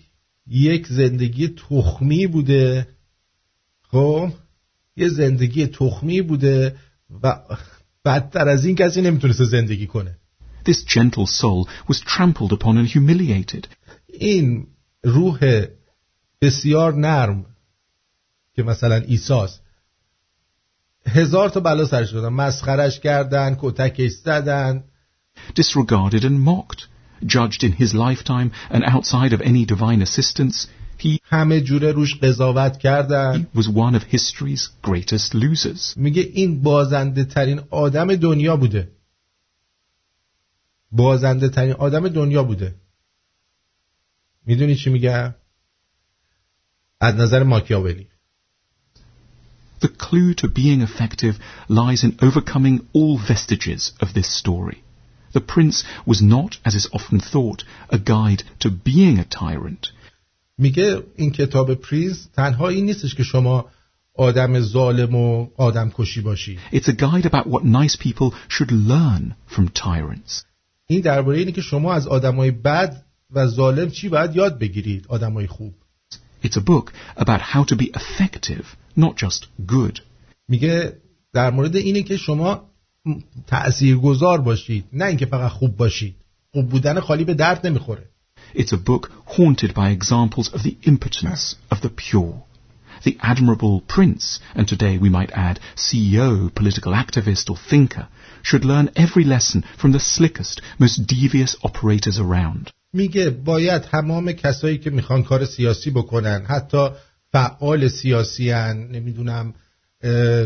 یک زندگی تخمی بوده. خب؟ یه زندگی تخمی بوده و بدتر از این کسی نمی‌تونسته زندگی کنه This gentle soul was trampled upon and humiliated. این روح بسیار نرم که مثلا ایساس هزار تا بلا سرش دادن مسخرش کردن کتکش زدن disregarded and mocked judged in his lifetime and outside of any divine assistance he همه جوره روش قضاوت کردن was one of history's greatest losers میگه این بازنده ترین آدم دنیا بوده بازنده ترین آدم دنیا بوده می‌دونی چی میگه از نظر ماکیاولی The clue to being effective lies in overcoming all vestiges of this story. The prince was not, as is often thought, a guide to being a tyrant. میگه این کتاب پرینس تنها این نیستش که شما آدم ظالم و آدم کشی باشی. It's a guide about what nice people should learn from tyrants. این درباره اینه که شما از آدمای بد و ظالم چی باید یاد بگیرید آدمای خوب. It's a book about how to be effective, not just good. میگه در مورد اینه که شما تأثیرگذار باشید نه اینکه فقط خوب باشید. خوب بودن خالی به درد نمی‌خوره. It's a book haunted by examples of the impotence of the pure. The admirable prince, and today we might add CEO, political activist, or thinker, should learn every lesson from the slickest, most devious operators around. میگه باید تمام کسایی که میخوان کار سیاسی بکنن حتی فعال سیاسی هن نمیدونم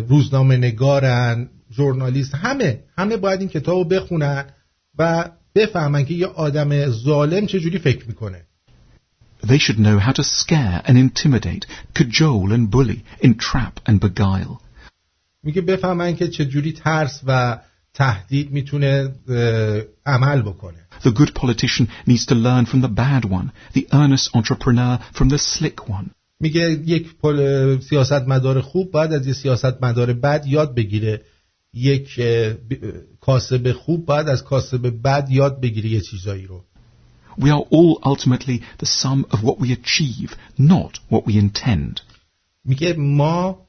روزنامه نگارن ژورنالیست همه همه باید این کتاب رو بخونن و بفهمن که یه آدم ظالم چجوری فکر می‌کنه They should know how to scare and intimidate, cajole and bully, entrap and beguile. میگه بفهمن که چجوری ترس و تهدید می‌تونه عمل بکنه. The good politician needs to learn from the bad one, the earnest entrepreneur from the slick one. میگه یک سیاست مدار خوب باید از یه سیاست مدار بد یاد بگیره یک کاسب خوب باید از کاسب بد یاد بگیره یه چیزایی رو We are all ultimately the sum of what we achieve, not what we intend. میگه ما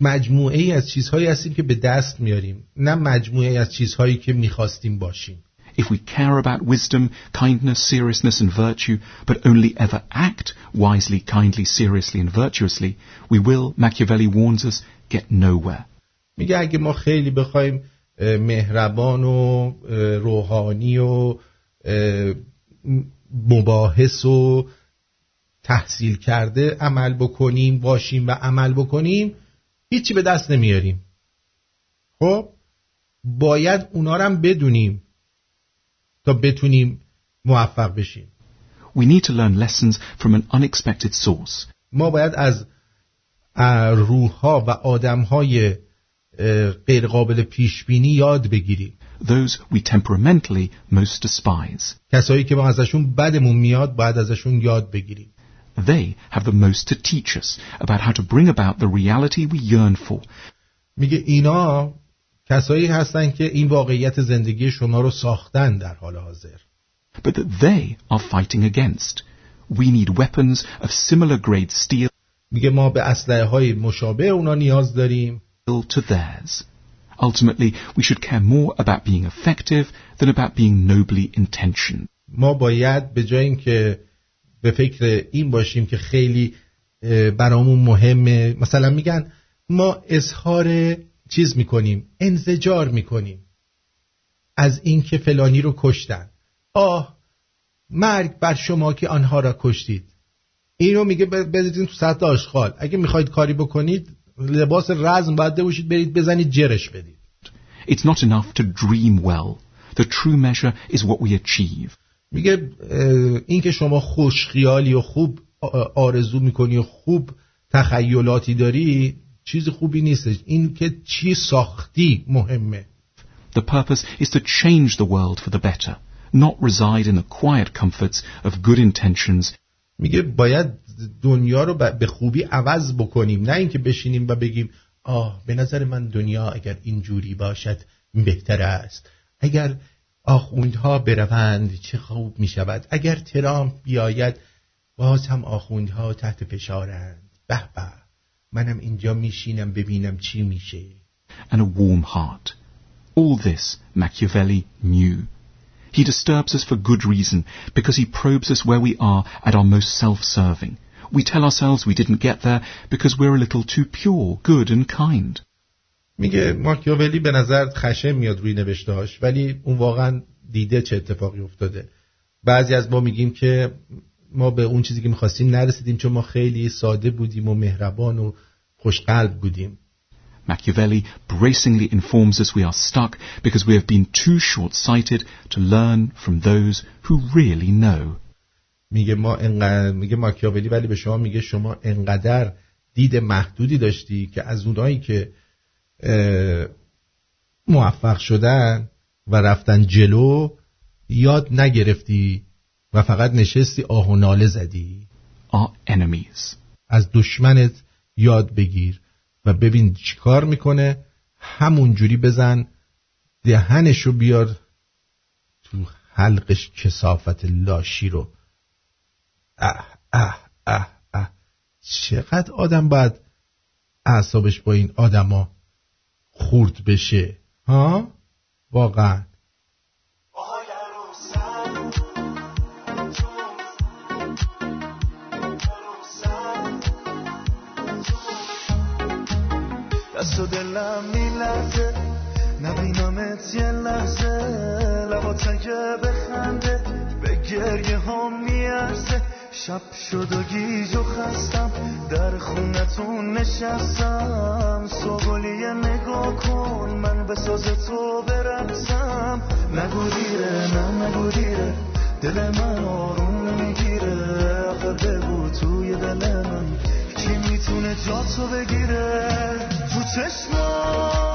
مجموعه ای از چیزهایی هستیم که به دست میاریم نه مجموعه ای از چیزهایی که می‌خواستیم باشیم If we care about wisdom, kindness, seriousness and virtue, but only ever act wisely, kindly, seriously and virtuously, we will, Machiavelli warns us, get nowhere. میگه اگه ما خیلی بخوایم مهربان و روحانی و مباحث و تحصیل کرده عمل بکنیم باشیم و عمل بکنیم هیچی به دست نمیاریم خب باید اونا رو هم بدونیم تا بتونیم موفق بشیم We need to learn lessons from an unexpected source. ما باید از روحها و آدمهای غیر قابل پیش بینی یاد بگیریم Those we temperamentally most despise. کسایی که ما ازشون بدمون میاد باید ازشون یاد بگیریم They have the most to teach us about how to bring about the reality we yearn for. میگه اینا کسایی هستن که این واقعیت زندگی شما رو ساختن در حال حاضر. But that they are fighting against. We need weapons of similar grade steel. میگه ما به اسلحه های مشابه اونا نیاز داریم. To theirs. Ultimately, we should care more about being effective than about being nobly intentioned. ما باید به جای اینکه به فکر این باشیم که خیلی برامون مهمه مثلا میگن ما اظهار چیز می‌کنیم انزجار می‌کنیم. از اینکه فلانی رو کشتن. آه مرگ بر شما که آنها را کشتید. اینو میگه بذارید تو سطح آشغال. اگه می‌خواید کاری بکنید لباس رزم باید بوشید برید بزنید جرش بدید. It's not enough to dream well. The true measure is what we achieve. میگه این که شما خوش خیالی و خوب آرزو می‌کنی و خوب تخیلاتی داری چیز خوبی نیستش. این که چی ساختی مهمه. The purpose is to change the world for the better, not reside in the quiet comforts of good intentions. میگه باید دنیا رو به خوبی عوض بکنیم نه اینکه بشینیم و بگیم آه به نظر من دنیا اگر اینجوری باشد بهتر است. اگر آخوندها بروند چه خوب می شود اگر ترامپ بیاید باز هم آخوندها تحت فشارند. به به. منم اینجا میشینم ببینم چی میشه And a warm heart. All this Machiavelli knew. He disturbs us for good reason, because he probes us where we are at our most self-serving. We tell ourselves we didn't get there because we're a little too pure, good and kind. میگه ماکیاولی به نظر خشم میاد روی نوشتهاش ولی اون واقعا دیده چه اتفاقی افتاده بعضی از ما میگیم که ما به اون چیزی که می‌خواستیم نرسیدیم چون ما خیلی ساده بودیم و مهربان و خوشقلب بودیم Machiavelli bracingly informs us we are stuck because we have been too short-sighted to learn from those who really know. میگه ما انقدر میگه ماکیاولی ولی به شما میگه شما انقدر دید محدودی داشتی که از اونایی که موفق شدن و رفتن جلو یاد نگرفتی و فقط نشستی آه و ناله زدی. Our enemies. از دشمنت یاد بگیر و ببین چیکار می‌کنه. همون جوری بزن. دهنشو بیار تو حلقش کسافت لاشی رو. اه اه اه اه. چقدر آدم باید اعصابش با این آدما خورد بشه ها؟ واقعا. دست و دلم میلرزه نبینمت یه لحظه لباتن که بخنده به گریه هم میارزه شب شد و گیج و خستم در خونتون نشستم سوگلی نگاه کن من به ساز تو برقصم نگو دیره نه نگو دیره دل من آروم نمی‌گیره آخر بگو توی دل من کی می‌تونه جا تو بگیره تو چشمات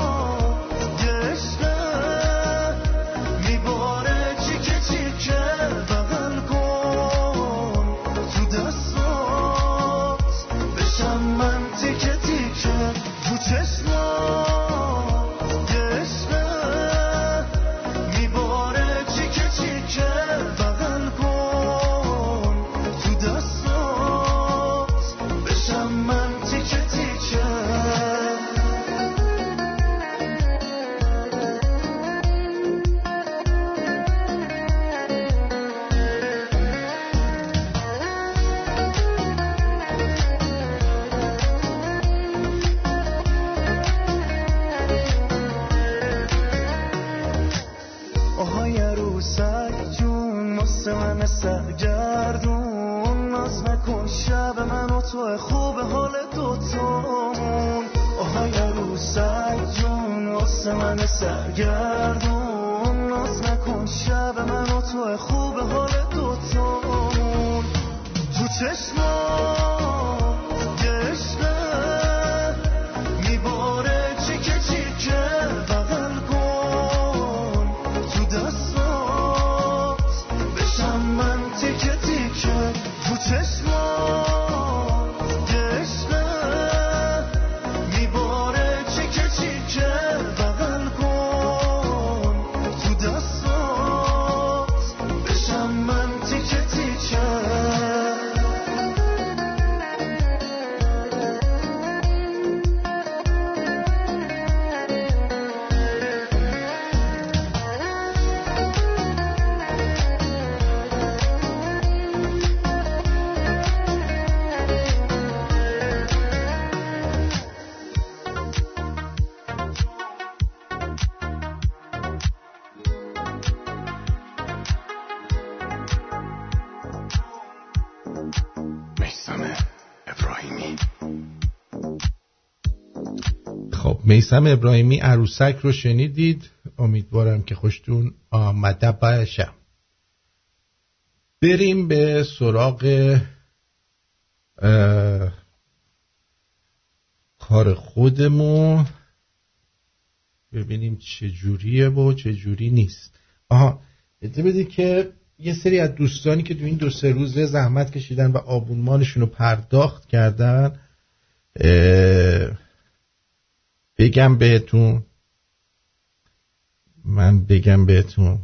میسم ابراهیمی عروسک رو شنیدید؟ امیدوارم که خوشتون آمده باشه. بریم به سراغ کار خودمون. ببینیم چه جوریه و چه جوری نیست. آها اجازه بدید که یه سری از دوستانی که تو این دو سه روزه زحمت کشیدن و آبونمانشون رو پرداخت کردن بگم بهتون. من بگم بهتون.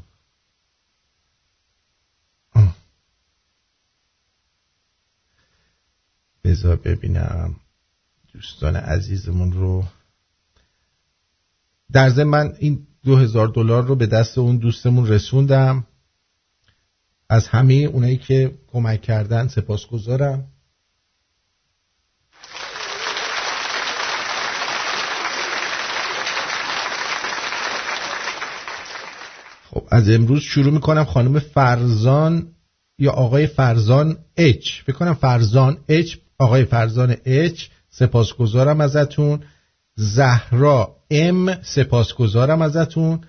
بذار ببینم. دوستان عزیزمون رو. در ضمن من این دو هزار دلار رو به دست اون دوستمون رسوندم. از همه اونایی که کمک کردن سپاسگزارم. خب از امروز شروع می‌کنم خانم فرزان یا آقای فرزان اچ. فکر کنم فرزان اچ آقای فرزان اچ سپاسگزارم ازتون. زهرا ام سپاسگزارم ازتون.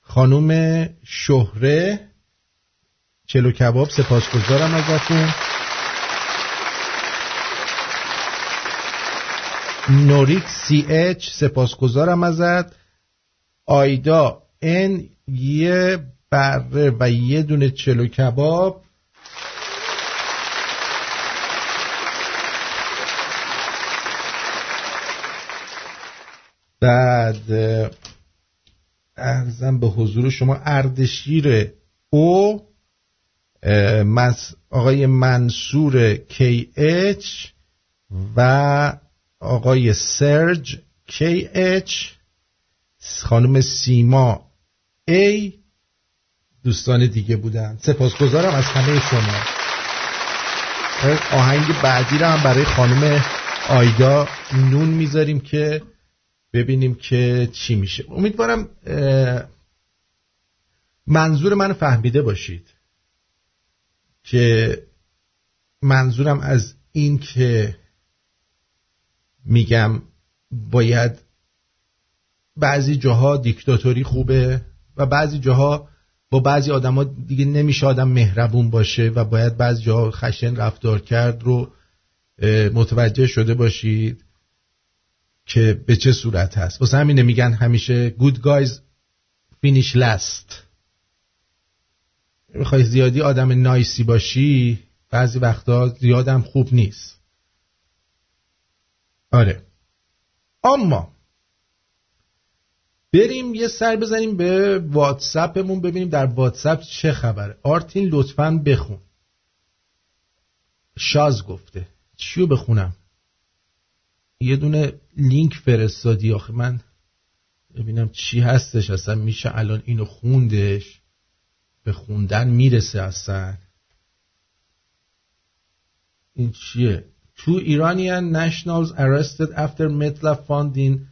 خانم شهره چلو کباب سپاسگزارم ازتون. نوریک سی اچ سپاسگزارم ازت. آیدا ان یه بره و یه دونه چلو کباب. بعد ارزم به حضور شما اردشیر او آقای منصور کی اچ و آقای سرج کی اچ خانم سیما ای دوستان دیگه بودن. سپاسگزارم از همه شما. آهنگ بعدی رو هم برای خانم آیدا نون می‌ذاریم که ببینیم که چی میشه. امیدوارم منظور من فهمیده باشید که منظورم از این که میگم باید بعضی جاها دیکتاتوری خوبه. و بعضی جاها با بعضی آدما دیگه نمیشه آدم مهربون باشه و باید بعضی جاها خشن رفتار کرد رو متوجه شده باشید که به چه صورت هست. واسه همینه میگن همیشه good guys finish last. می‌خوای زیادی آدم نایسی باشی بعضی وقتا زیادم خوب نیست. آره. اما بریم یه سر بزنیم به واتساپمون ببینیم در واتساپ چه خبره. آرتین لطفا بخون. شاز گفته. چیو بخونم؟ یه دونه لینک فرستادی آخه. من ببینم چی هستش اصلا. میشه الان اینو خوندش؟ به خوندن می‌رسه اصلا. این چیه؟ Two Iranian nationals arrested after Metla found in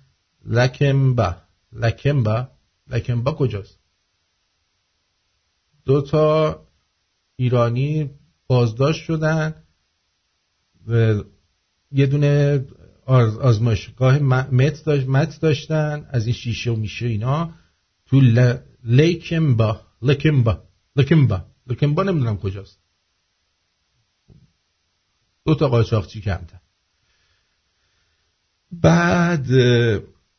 Lakemba. لکمبا لکمبا کجاست؟ دو تا ایرانی بازداشت شدن و یه دونه آزمایشگاه مت, داشت مت داشتن از این شیشه و میشه اینا تو ل... لیکمبا لکمبا لکمبا لکمبا نمی‌دونم کجاست. دو تا قاچاقچی کمتر. بعد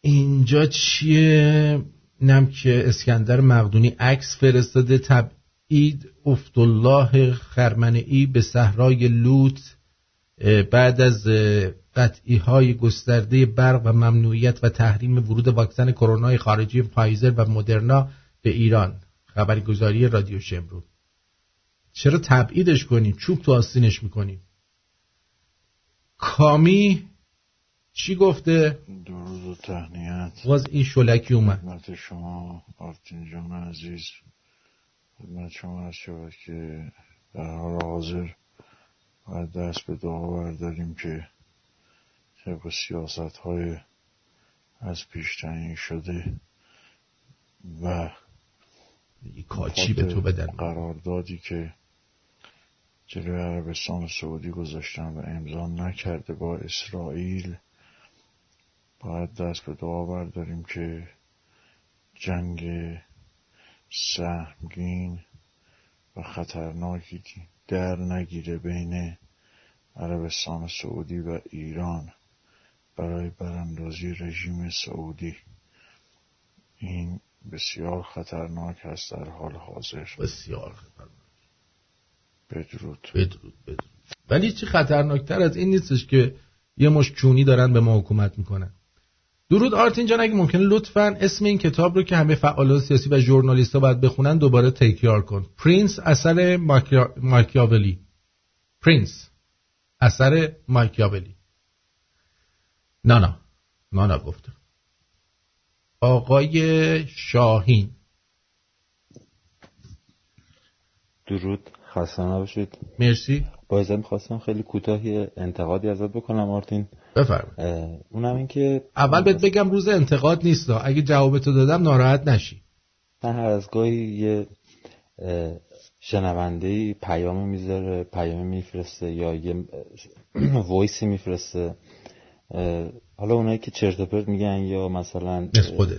اینجا چیه؟ نم که اسکندر مقدونی عکس فرستاده تبعید افتالله خرمنعی به صحرای لوت بعد از قطعی های گسترده برق و ممنوعیت و تحریم ورود واکسن کرونا خارجی فایزر و مدرنا به ایران. خبرگزاری رادیو شمرون. چرا تبعیدش کنیم؟ چوب تو آستینش می‌کنیم. کامی چی گفته؟ درود و تهنیت. باز این شلکی اومد. خدمت شما آرتین جان عزیز. خدمت شما از شود که در حال حاضر باید دست به دعا برداریم که طبق سیاست های از پیش تعیین شده و کاچی به تو بدن. قراردادی که جلوی عربستان سعودی گذاشتن و امضا نکرده با اسرائیل باید دست به دعا برداریم که جنگ سهمگین و خطرناکی در نگیره بین عربستان سعودی و ایران برای براندازی رژیم سعودی. این بسیار خطرناک است در حال حاضر. بسیار خطرناک. بدرود. بدرود بدرود. ولی چی خطرناکتر از این نیستش که یه مش چونی دارن به ما حکومت می‌کنن. درود آرتین جان اگه ممکنه لطفا اسم این کتاب رو که همه فعالان سیاسی و ژورنالیست ها باید بخونن دوباره تکرار کن. Prince اثر ماکیاولی. Prince اثر ماکیاولی. نه نه نه نه گفته. آقای شاهین. درود. خسته نباشید. مرسی. با اجازه می‌خواستم خیلی کوتاهی انتقادی ازت بکنم آرتین. بفرمایید. اونم این که اول بهت بگم روز انتقاد نیست اگه جوابتو دادم ناراحت نشی. من هر از گاهی یه شنونده پیامو می‌ذاره پیامی میفرسته یا یه وایسی میفرسته. حالا اونایی که چرت پرت میگن یا مثلا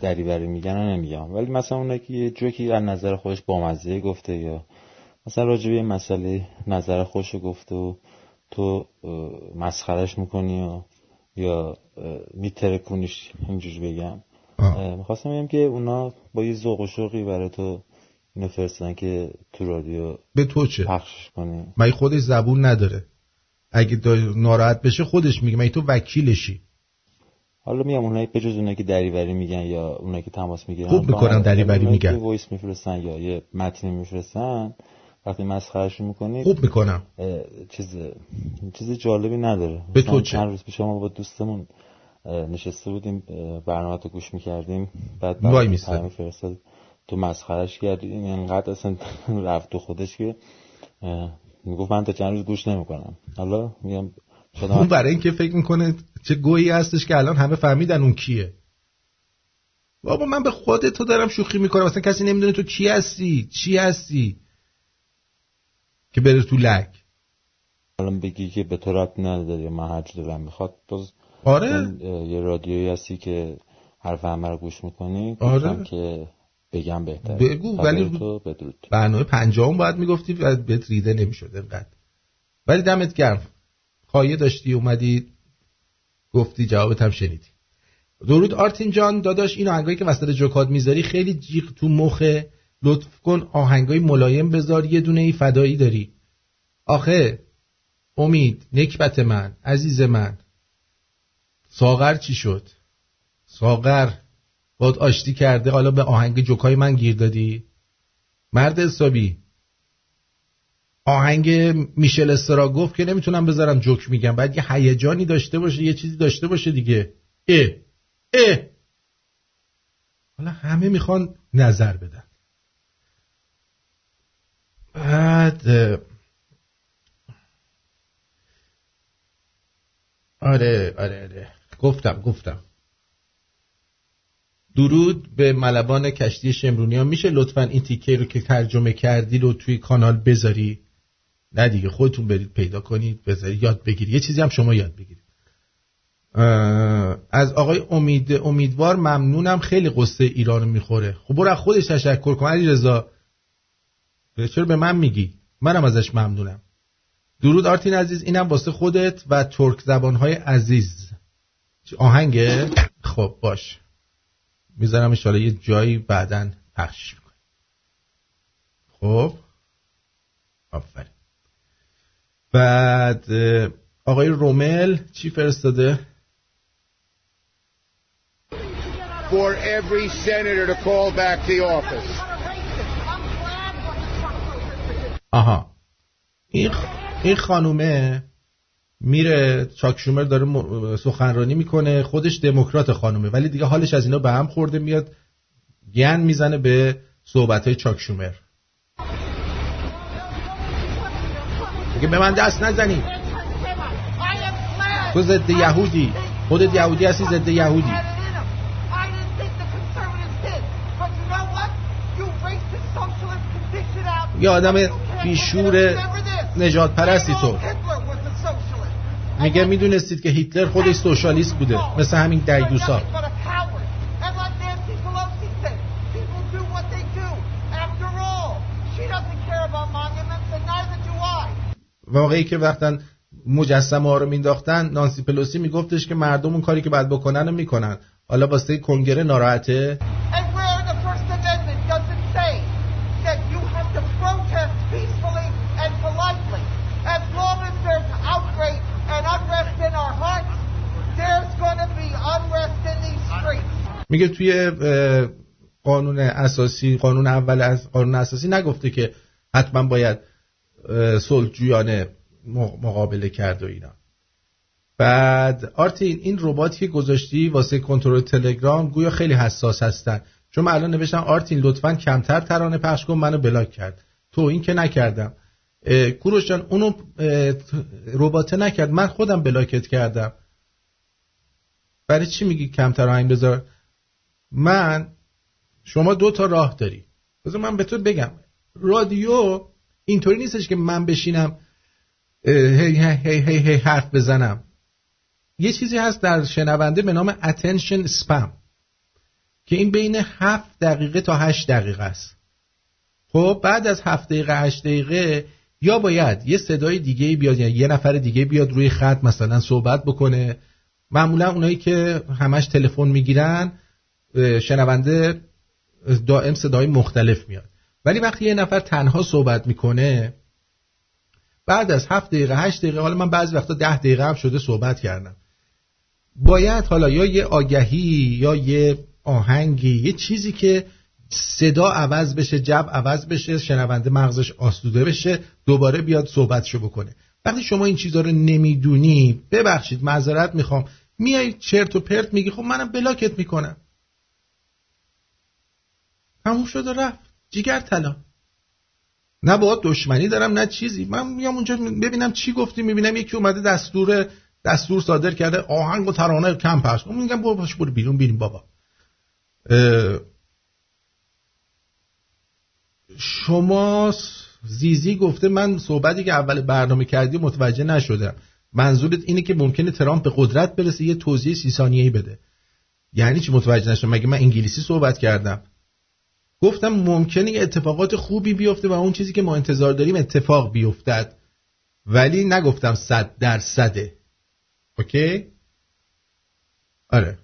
دریوری میگن نمیگم. ولی مثلا اونایی که یه جوکی از نظر خودش بامزه گفته یا مثلا راجع به مسئله نظر خوش گفته و تو مسخرش می‌کنی و یا میترکونیش اینجور بگم. می‌خواستم بگم که اونا با یه ذوق و شوقی برای تو اینو فرستن که تو رادیو به تو چه؟ پخش کنی. مگه خودش زبون نداره؟ اگه ناراحت بشه خودش میگه مگه تو وکیلشی؟ حالا میام اونایی به جز اونایی که دریوری میگن یا اونایی که تماس می‌گیرن خوب می‌کنن دریوری میگن. voice میفرستن یا یه متن میفرستن وقتی مسخرهش می‌کنی خوب می‌کنم. چیز چیز جالبی نداره. به تو چه؟ چند روز پیش ما با دوستمون نشسته بودیم برنامه رو گوش می‌کردیم. بعد وای فرستاد تو مسخرش کردی. اینقدر اصلا رفت تو خودش که می‌گفت من تا چند روز گوش نمی‌کنم. حالا میگم اون برای اینکه فکر می‌کنه چه گویی هستش که الان همه فهمیدن اون کیه. بابا من به خودت تو دارم شوخی می‌کنم. اصلا کسی نمی‌دونه تو کی هستی؟ چی هستی؟ که بره تو لک. الان بگی که به تو رب نداری من هر دارم می‌خواد باز آره. یه رادیویی هستی که حرف همه رو گوش می‌کنی آره. که بگم بهتر بگو ولی تو بدرود. برنامه پنجاهم باید می‌گفتی و بهت ریده نمی‌شد انقدر ولی دمت گرم. خواهی داشتی اومدی گفتی جوابت هم شنیدی. درود آرتین جان داداش این آهنگایی که وسط جوکات می‌ذاری خیلی جیغ تو مخه. لطف کن آهنگای ملایم بذار یه دونه ای فدایی داری. آخه امید نکبت من عزیز من. ساغر چی شد؟ ساغر باد آشتی کرده حالا به آهنگ جوکای من گیر دادی؟ مرد حسابی. آهنگ میشل استرا گفت که نمی‌تونم بذارم جوک میگم. بعد یه هیجانی داشته باشه یه چیزی داشته باشه دیگه. اه اه. حالا همه می‌خوان نظر بدن. بعد آره آره آره. گفتم گفتم. درود به ملبان کشتی شمرونی میشه لطفا این تیکه رو که ترجمه کردی رو توی کانال بذاری؟ نه دیگه خودتون برید پیدا کنید بذارید یاد بگیرید. یه چیزی هم شما یاد بگیرید. از آقای امید امیدوار ممنونم. خیلی قصه ایران می‌خوره. خب برو خودش تشکر کن. علی رضا چرا به من میگی؟ منم ازش ممنونم. درود آرتین عزیز اینم واسه خودت و ترک زبانهای عزیز. آهنگه؟ خب باش. می‌ذارم ان یه جایی بعدا پخش می‌کنم خب. آفرین. بعد آقای رومل چی فرستاده؟ For every senator to call back the office. آها. این این خانومه میره چاک شومر داره سخنرانی می‌کنه خودش دموکرات خانومه ولی دیگه حالش از اینا به هم خورده میاد گن می‌زنه به صحبت های چاک شومر به من دست نزنی. تو ضد یهودی. خودت یهودی هستی ضد یهودی. یه آدم بیشور نجات پرستی تو. میگه می‌دونستید که هیتلر خودش سوشالیست بوده مثل همین دیوسا واقعی که وقتا مجسمه ها رو مینداختن نانسی پلوسی میگفتش که مردم اون کاری که باید بکنن رو می‌کنن. حالا واسه کنگره ناراحته؟ میگه توی قانون اساسی قانون اول از قانون اساسی نگفته که حتما باید صلحجویانه مقابله کرد و اینا. بعد آرتین این رباتی که گذاشتی واسه کنترل تلگرام گویا خیلی حساس هستن. چون من الان نوشتم آرتین لطفا کمتر ترانه پخش کن منو بلاک کرد. تو این که نکردم. کوروش جان اونو رباته نکرد. من خودم بلاکت کردم. برای چی میگی کمتر آهنگ بذار؟ من شما دو تا راه داری. بذار من به تو بگم. رادیو اینطوری نیستش که من بشینم هی هی هی هی, حرف بزنم. یه چیزی هست در شنونده به نام attention spam که این بین هفت دقیقه تا هشت دقیقه است. خب بعد از هفت دقیقه هشت دقیقه یا باید یه صدای دیگه بیاد یعنی یه نفر دیگه بیاد روی خط مثلا صحبت بکنه. معمولا اونایی که همش تلفن می‌گیرن شنونده دائم صدای مختلف میاد. ولی وقتی یه نفر تنها صحبت می‌کنه بعد از هفت دقیقه هشت دقیقه حالا من بعضی وقتا ده دقیقه هم شده صحبت کردم. باید حالا یا یه آگهی یا یه آهنگی یه چیزی که صدا عوض بشه جب عوض بشه شنونده مغزش آسوده بشه دوباره بیاد صحبتشو بکنه. وقتی شما این چیزها رو نمی‌دونی ببخشید معذرت می‌خوام. میای چرت و پرت میگی خب منم بلاکت می‌کنم. همون شد و رفت. جیگر طلا. نه با دشمنی دارم نه چیزی. من میام اونجا ببینم چی گفتی می‌بینم یکی اومده دستور دستور صادر کرده آهنگ و ترانه کم پس میگم برو باش برو بیرون بینیم بابا. شما زیزی گفته من صحبتی که اول برنامه کردی متوجه نشدم. منظورت اینه که ممکنه ترامپ به قدرت برسه یه توضیح سی ثانیه‌ای بده. یعنی چی متوجه نشدم؟ مگه من انگلیسی صحبت کردم؟ گفتم ممکنه یه اتفاقات خوبی بیفته و اون چیزی که ما انتظار داریم اتفاق بیفتد. ولی نگفتم صد درصده. اوکی؟ آره.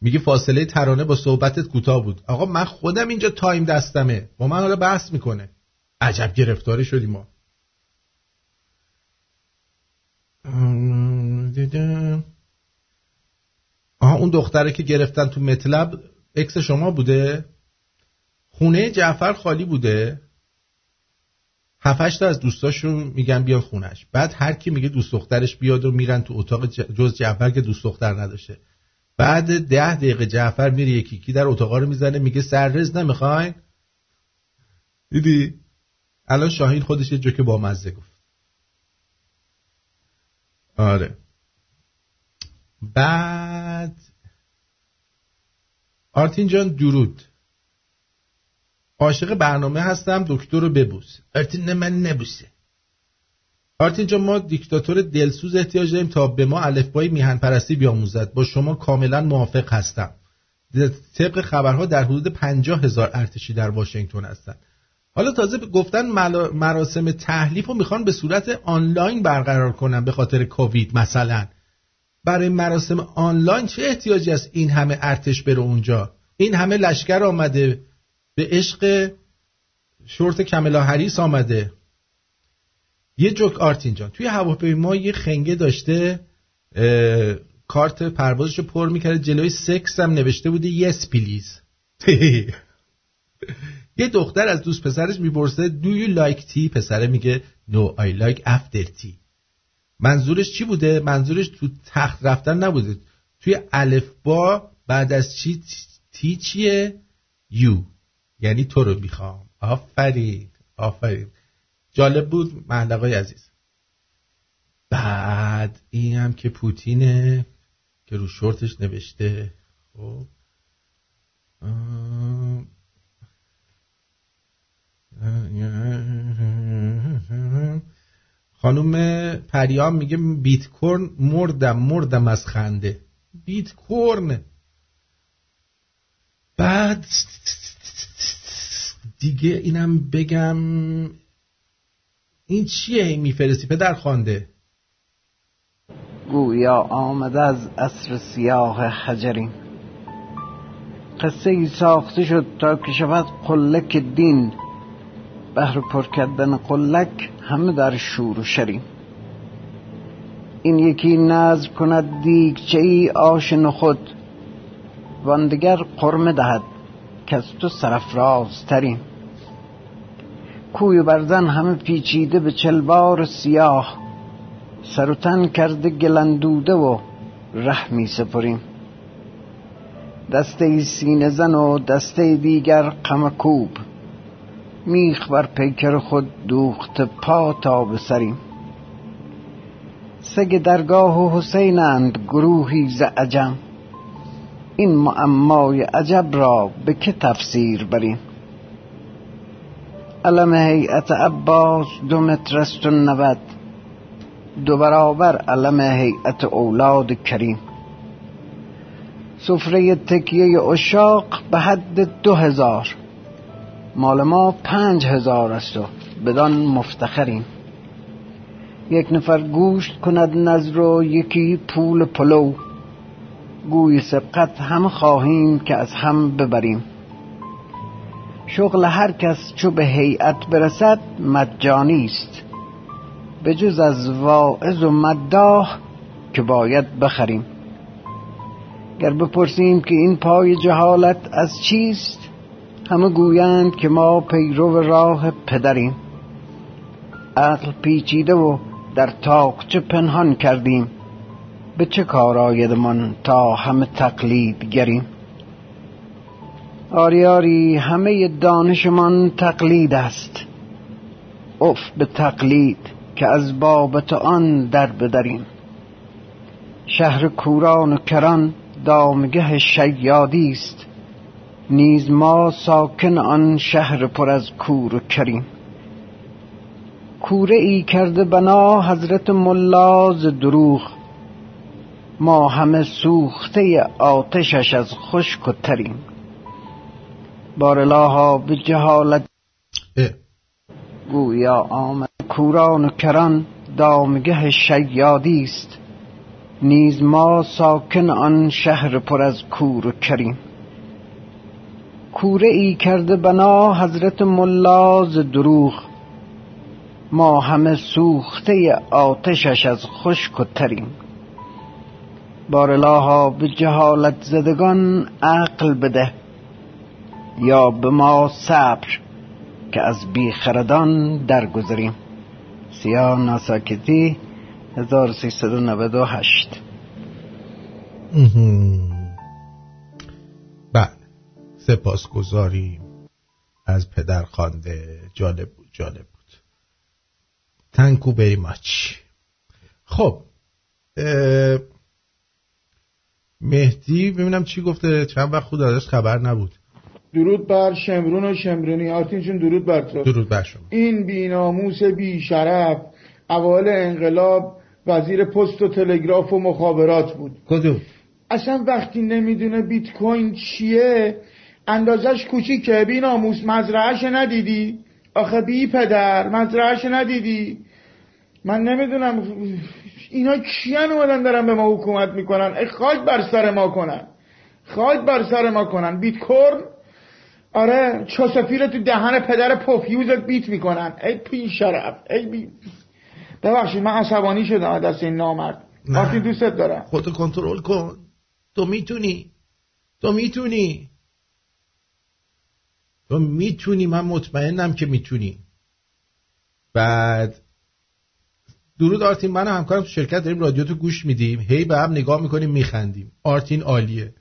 میگه فاصله ترانه با صحبتت کوتاه بود. آقا من خودم اینجا time دستمه. با من حالا بحث می‌کنه. عجب گرفتاری شدیم ما. آها اون دختره که گرفتن تو مطلب اکس شما بوده؟ خونه جعفر خالی بوده؟ هفتش تا از دوستاشون میگن بیان خونش. بعد هر کی میگه دوست دخترش بیاد و میرن تو اتاق جز جعفر که دوست دختر نداشته. بعد ده دقیقه جعفر میره یکی کی در اتاقا رو می‌زنه میگه سررز نمی‌خواین دیدی؟ الان شاهین خودش یه جوک با مزه گفت. آره. بعد آرتین جان درود. عاشق برنامه هستم دکتر رو ببوس. آرتین من نبوسه. آرتین جان ما دیکتاتور دلسوز احتیاج داریم تا به ما الفبای میهن پرستی بیاموزد. با شما کاملا موافق هستم. طبق خبرها در حدود پنجاه هزار ارتشی در واشنگتن هستند حالا تازه گفتن مراسم تحلیف رو می‌خوان به صورت آنلاین برقرار کنن به خاطر کووید مثلا. برای مراسم آنلاین چه احتیاجی است این همه ارتش بره اونجا؟ این همه لشکر آمده به عشق شورت کملا هریس آمده. یه جوک آرتین جان توی هواپیما یه خنگه داشته کارت پروازش رو پر می‌کرده جلوی سکس هم نوشته بوده yes please یه دختر از دوست پسرش می‌پرسه Do you like tea? پسره میگه No I like after tea. منظورش چی بوده؟ منظورش تو تخت رفتن نبوده. توی الف با بعد از چی T چیه؟ U یعنی تو رو می‌خوام. آفرین آفرین. جالب بود محلقای عزیز. بعد این هم که پوتینه که رو شورتش نوشته. خب. خانم پریام میگه بیت کورن مردم مردم از خنده. بیت کورن بعد دیگه اینم بگم این چیه میفرستی پدر خوانده؟ گویا آمده از عصر سیاه حجرین. قصه ای ساخته شد تا که شود قلک دین. بهر پر کردن قلک همه در شور و شرین. این یکی نظر کند دیگچه ای آش نخود واندگر قرمه دهد که از تو سرفرازترین کوی برزن همه پیچیده به چلوار سیاه. سر و تن کرده گلندوده و ره می سپریم. دسته سینه زن و دسته دیگر قمکوب میخ بر پیکر خود دوخت پا تا به سگ درگاه و حسینند گروهی ز عجم. این معمای عجب را به که تفسیر بریم؟ علم هیئت عباس دو متر است و نود. دو برابر علم هیئت اولاد کریم. سفره تکیه اشاق به حد دو هزار. مال ما پنج هزار است و بدان مفتخریم. یک نفر گوشت کند نظر و یکی پول پلو. گوی سبقت هم خواهیم که از هم ببریم. شغل هر کس چو به هیئت برسد مجانی است. به جز از واعظ و مداح که باید بخریم. گر بپرسیم که این پای جهالت از چیست همه گویند که ما پیرو راه پدریم. عقل پیچیده و در تاقچه پنهان کردیم. به چه کار آیدمان تا همه تقلید گریم آری آری همه دانشمان تقلید است. اف به تقلید که از بابت آن در بدریم. شهر کوران و کران دامگه شیادی است. نیز ما ساکن آن شهر پر از کور و کریم. کوره ای کرده بنا حضرت ملاز دروغ. ما همه سوخته آتشش از خشک و تریم. بارلاها به جهالت گویا آمد. کوران و کران دامگه شیادی است. نیز ما ساکن آن شهر پر از کور و کریم. کوره ای کرده بنا حضرت ملاز دروغ. ما همه سوخته آتشش از خشک و تریم. بارلاها به جهالت زدگان عقل بده. یا به ما صبر که از بیخردان درگذریم. سیاه ناساکتی 1398 بله سپاس گذاریم از پدر خانده. جالب بود جالب بود. تنکو بری ماچ خب مهدی ببینم چی گفته. چند وقت خود ازش خبر نبود. درود بر شمرون و شمرونی آرتینشون درود بر تو. درود بر شما. این بیناموس بی شرف اوایل انقلاب وزیر پست و تلگراف و مخابرات بود. کدوم؟ اصلا وقتی نمی‌دونه بیت کوین چیه اندازش کوچیکه. بیناموس مزرعش ندیدی؟ آخه بی پدر مزرعش ندیدی؟ من نمی‌دونم اینا کیان اومدن دارن به ما حکومت می‌کنن؟ خاک بر سر ما کنن. خاک بر سر ما کنن. بیت کورن آره چوسفیر تو دهن پدر پوفیوزت بیت می‌کنن. ای پی شرف ای بی ببخشید من عصبانی شدم دست این نامرد. وقتی دوستت دارم. خودتو کنترل کن. تو می‌تونی. تو می‌تونی. تو می‌تونی. من مطمئنم که می‌تونی. بعد درود آرتین من همکارم تو شرکت داریم رادیو تو گوش میدیم. هی به هم نگاه می‌کنیم میخندیم. آرتین عالیه.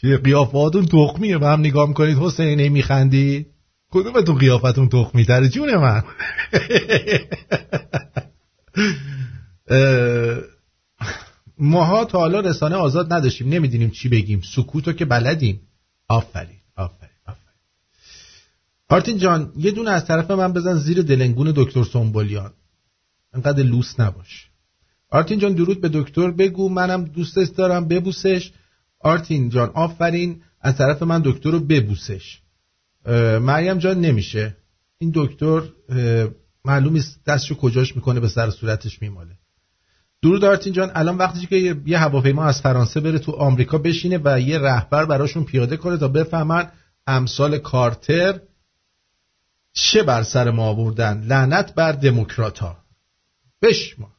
چه قیافاتون تخمیه. به هم نگاه می‌کنید حسین میخندید کدوم تو قیافتون تخمی تره جون من. ماها تا حالا رسانه آزاد نداشتیم. نمی‌دونیم چی بگیم. سکوتو که بلدیم. آفرین آفرین آفرین. آرتین جان یه دونه از طرف من بزن زیر دلنگون دکتر سنبولیان انقدر لوس نباش. آرتین جان درود به دکتر. بگو منم دوستش دارم. ببوسش. آرتین جان آفرین از طرف من دکتر رو ببوسش. مریم جان نمیشه. این دکتر معلوم است دستشو کجاش می‌کنه به سر صورتش میماله. درود آرتین جان الان وقتی که یه هواپیما از فرانسه بره تو آمریکا بشینه و یه رهبر براشون پیاده کنه تا بفهمن امثال کارتر چه بر سر ما آوردن. لعنت بر دموکرات ها بشما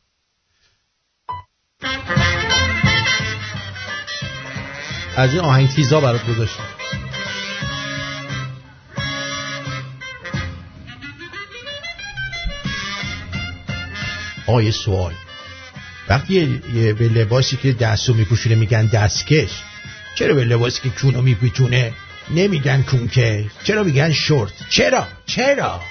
از این آهنگ تیزا برات گذاشتم. آیه سوال وقتی به لباسی که دستو میپوشونه میگن دستکش چرا به لباسی که کونو میپوشونه نمیگن کونکه چرا میگن شورت؟ چرا؟ چرا؟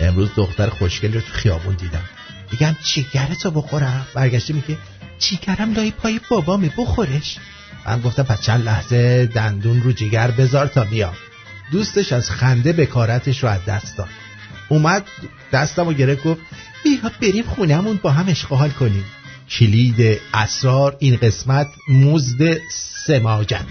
امروز دختر خوشگل رو تو خیابون دیدم. میگم چیگرتو بخورم؟ برگشته میگه چیگرم لای پای بابامه بخورش؟ من گفتم پس چند لحظه دندون رو جگر بذار تا بیام. دوستش از خنده بکارتش رو از دست داد. اومد دستم و گرفت گفت بیا بریم خونهمون با هم اشغال کنیم. کلید اسرار این قسمت مزد سماجت.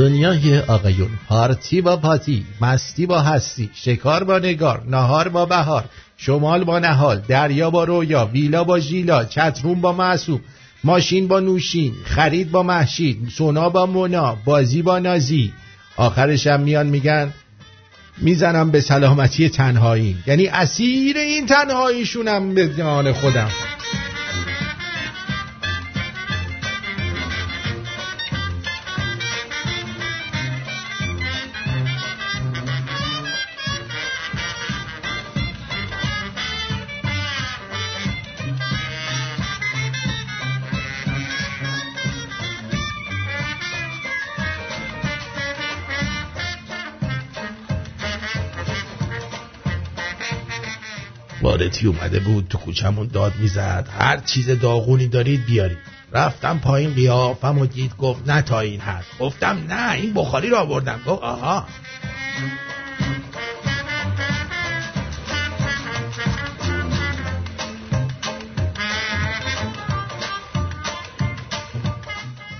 دنیای آقایون پارتی با پاتی مستی با هستی شکار با نگار نهار با بهار شمال با نهال دریا با رویا ویلا با ژیلا چتروم با معصوم ماشین با نوشین خرید با محشید سونا با مونا بازی با نازی. آخرش هم میان میگن می‌زنم به سلامتی تنهایی یعنی اسیر این تنهاییشونم به جان خودم. وارتی اومده بود تو کوچمون داد می‌زد. هر چیز داغونی دارید بیارید. رفتم پایین قیافم و دید گفت نه تا این هست گفتم نه این بخاری رو آوردم. گفت آها.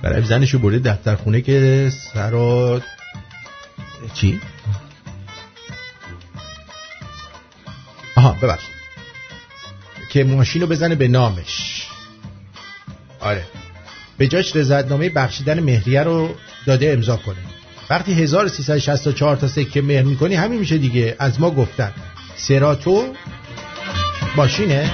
برای زنشو برده دفتر خونه که سر چی؟ آها ببخش که ماشین رو بزنه به نامش. آره. به جاش رضایتنامه بخشیدن مهریه رو داده امضا کنه. وقتی 1364 تا سکه مهر می‌کنی همین میشه دیگه. از ما گفتن. سراتو ماشینه.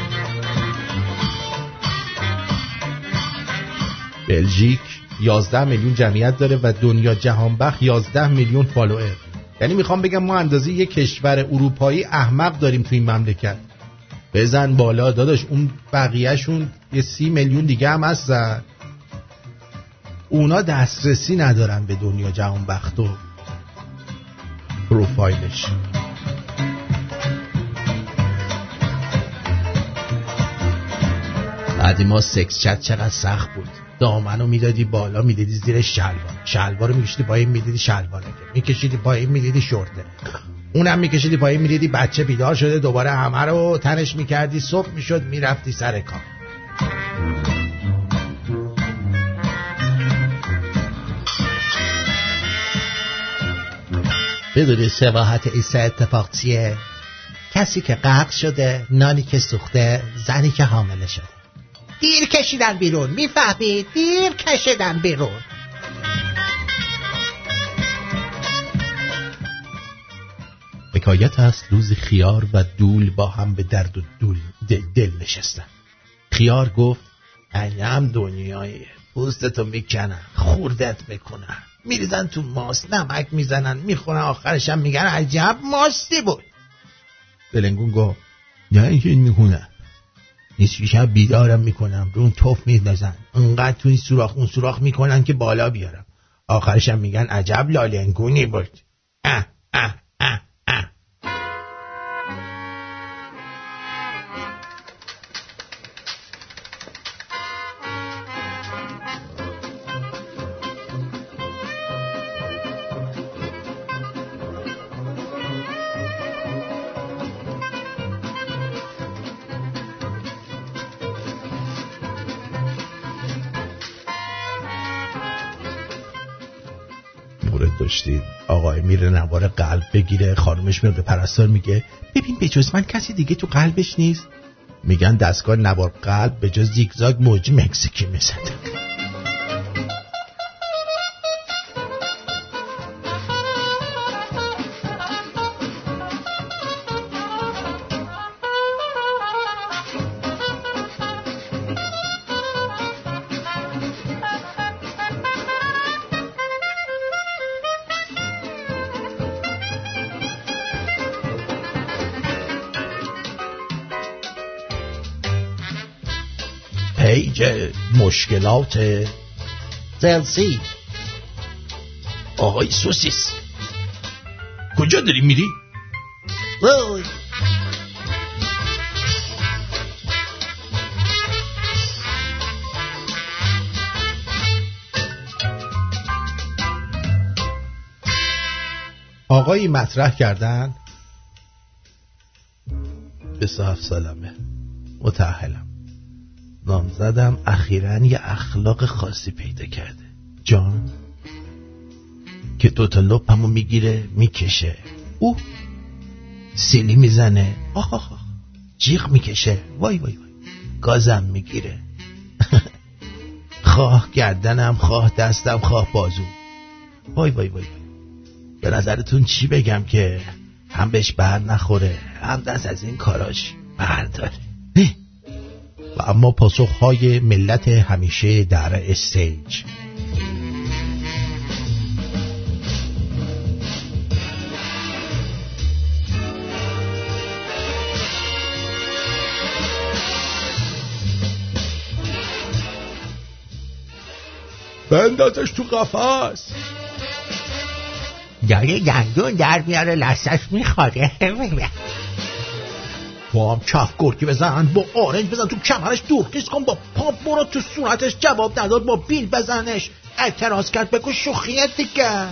بلژیک 11 میلیون جمعیت داره و دنیا جهانبخش 11 میلیون فالوئر یعنی می‌خوام بگم ما اندازه یک کشور اروپایی احمق داریم تو این مملکت. بزن بالا. داداش اون بقیهشون یه سی میلیون دیگه هم هستن اونا دسترسی ندارن به دنیا جهان بخت و پروفایلش. ما سکس چت چقدر سخت بود. دامنو می‌دادی بالا می‌دادی زیر شلوار. شلوار میکشیدی پایین می‌دیدی شلوارکه میکشیدی پایین می‌دیدی شورته اونم میکشیدی پایین می‌دیدی بچه بیدار شده دوباره همه رو تنش می‌کردی صبح می‌شد می‌رفتی سر کار. بدونی سواحت ایسا اتفاق چیه؟ کسی که غرق شده نانی که سوخته زنی که حامله شده. دیر کشیدن بیرون می‌فهمید؟ دیر کشیدن بیرون. حکایت است روز خیار و دول با هم به درد و دول دل, دل نشستن. خیار گفت هم دنیای پوستتو می‌کنن خوردت می‌کنن. میریزن تو ماست نمک می‌زنن می‌خورن آخرشم میگن عجب ماستی بود. دلنگون گفت نه این می‌کنن نیست شب بیدارم می‌کنم رو اون توف میندازن. اونقدر تو این سوراخ اون سوراخ می‌کنن که بالا بیارم. آخرشم میگن عجب لالنگونی بود. اه اه داشتیم. آقای میره نوار قلب بگیره خانمش میاد به پرستار میگه ببین به جز من کسی دیگه تو قلبش نیست؟ میگن دستگاه نوار قلب به جز زیگزاگ موجی مکزیکی می‌زده مشکلات زلسی آقای سوسیس کجا داری میری؟ وای. آقایی مطرح کردن؟ به صاحب سلامه متحلم نامزدم اخیرا یه اخلاق خاصی پیدا کرده. جان که دوتا لپمو می‌گیره می‌کشه. او سیلی می‌زنه. آخ آخ آخ. جیغ می‌کشه. وای وای وای. گازم می‌گیره. خواه گردنم خواه دستم خواه بازو. وای وای وای. به نظرتون چی بگم که هم بهش بر نخوره هم دست از این کاراش برداره. و اما پاسخهای ملت همیشه در استیج. بندازش تو قفص داره گندون در میاره لسش میخواره با هم کف گرگی بزن با آرنج بزن تو کمرش دورکیز کن با پا برو تو صورتش جواب نداد با بیل بزنش. اعتراض کرد بگو شوخیت دیگه.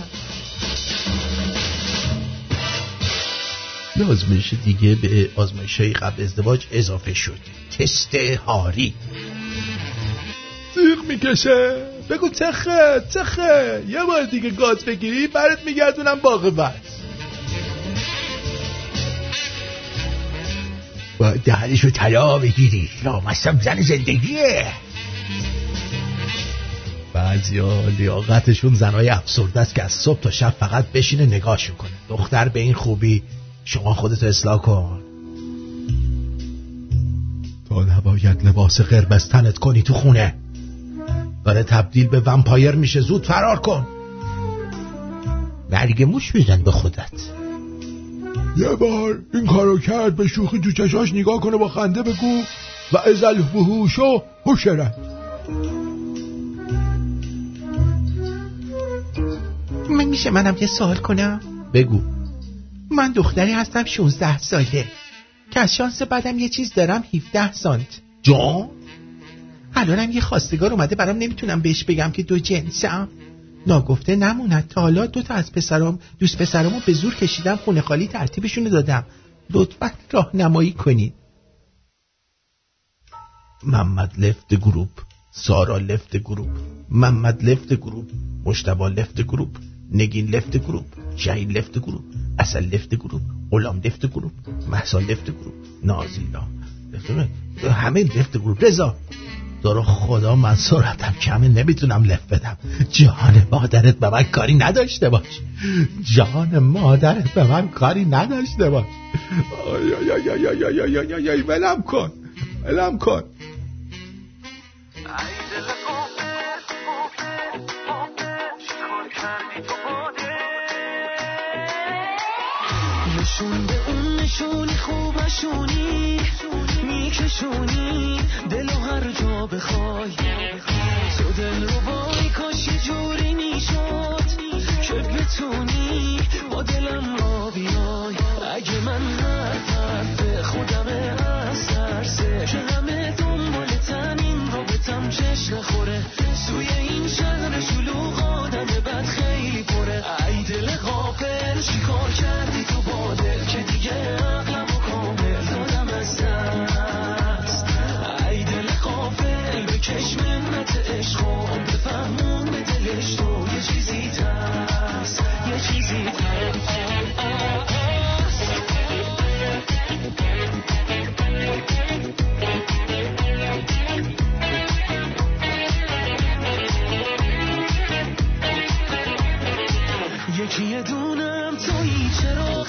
یه آزمایش دیگه به آزمایش های قبل ازدواج اضافه شد. تست هاری. تیغ می‌کشه. بگو تخه تخه یه بار دیگه گاز بگیری برات میگردونم باقی بس. با دهنشو طلا بگیری. لامستم زن زندگیه. بعضی ها لیاقتشون زنای افسرده است که از صبح تا شب فقط بشینه نگاهشو کنه. دختر به این خوبی شما خودتو اصلاح کن. تا نباید لباس قرمز تنت کنی تو خونه. داره تبدیل به ومپایر میشه زود فرار کن. مرگ موش بزن به خودت. یه بار این کارو کرد به شوخی تو چشاش نگاه کنه با خنده بگو و ازل بهوشو حشرت. من میشه منم یه سوال کنم؟ بگو. من دختری هستم 16 ساله. که از شانس بعدم یه چیز دارم 17 سانت. جان؟ الانم یه خواستگار اومده برام نمی‌تونم بهش بگم که دو جنسم. ناگفته نموند. تا حالا دو تا از پسرام دوست پسرامو به زور کشیدم خونه خالی ترتیبشونو دادم. لطفا راهنمایی کنید. محمد لفت گروپ سارا left group محمد left group مجتبی left group نگین left group شهید left group عسل left group غلام left group مهسا left group نازیلا همه left group. رضا. تو خدا من سرعتم کمه نمی‌تونم left بدم جان مادرت به من کاری نداشته باش جان مادرت به من کاری نداشته باش ولم کن ولم کن نشون نشونی خوبشونی میکشونی. دل هر جا بخوای. تو دل رو بای کاش جوری می‌شد که بتونی با دلم را بیای. اگه من هر حرف خودم از ترسه که همه دنبال تنین رابطم چش نخوره سوی این شهر شلوغ آدم بد خیلی پره. ای دل غافل چیکار کردی عشق تو یه چیزی هست یه چیزی یکی دونم تویی چرا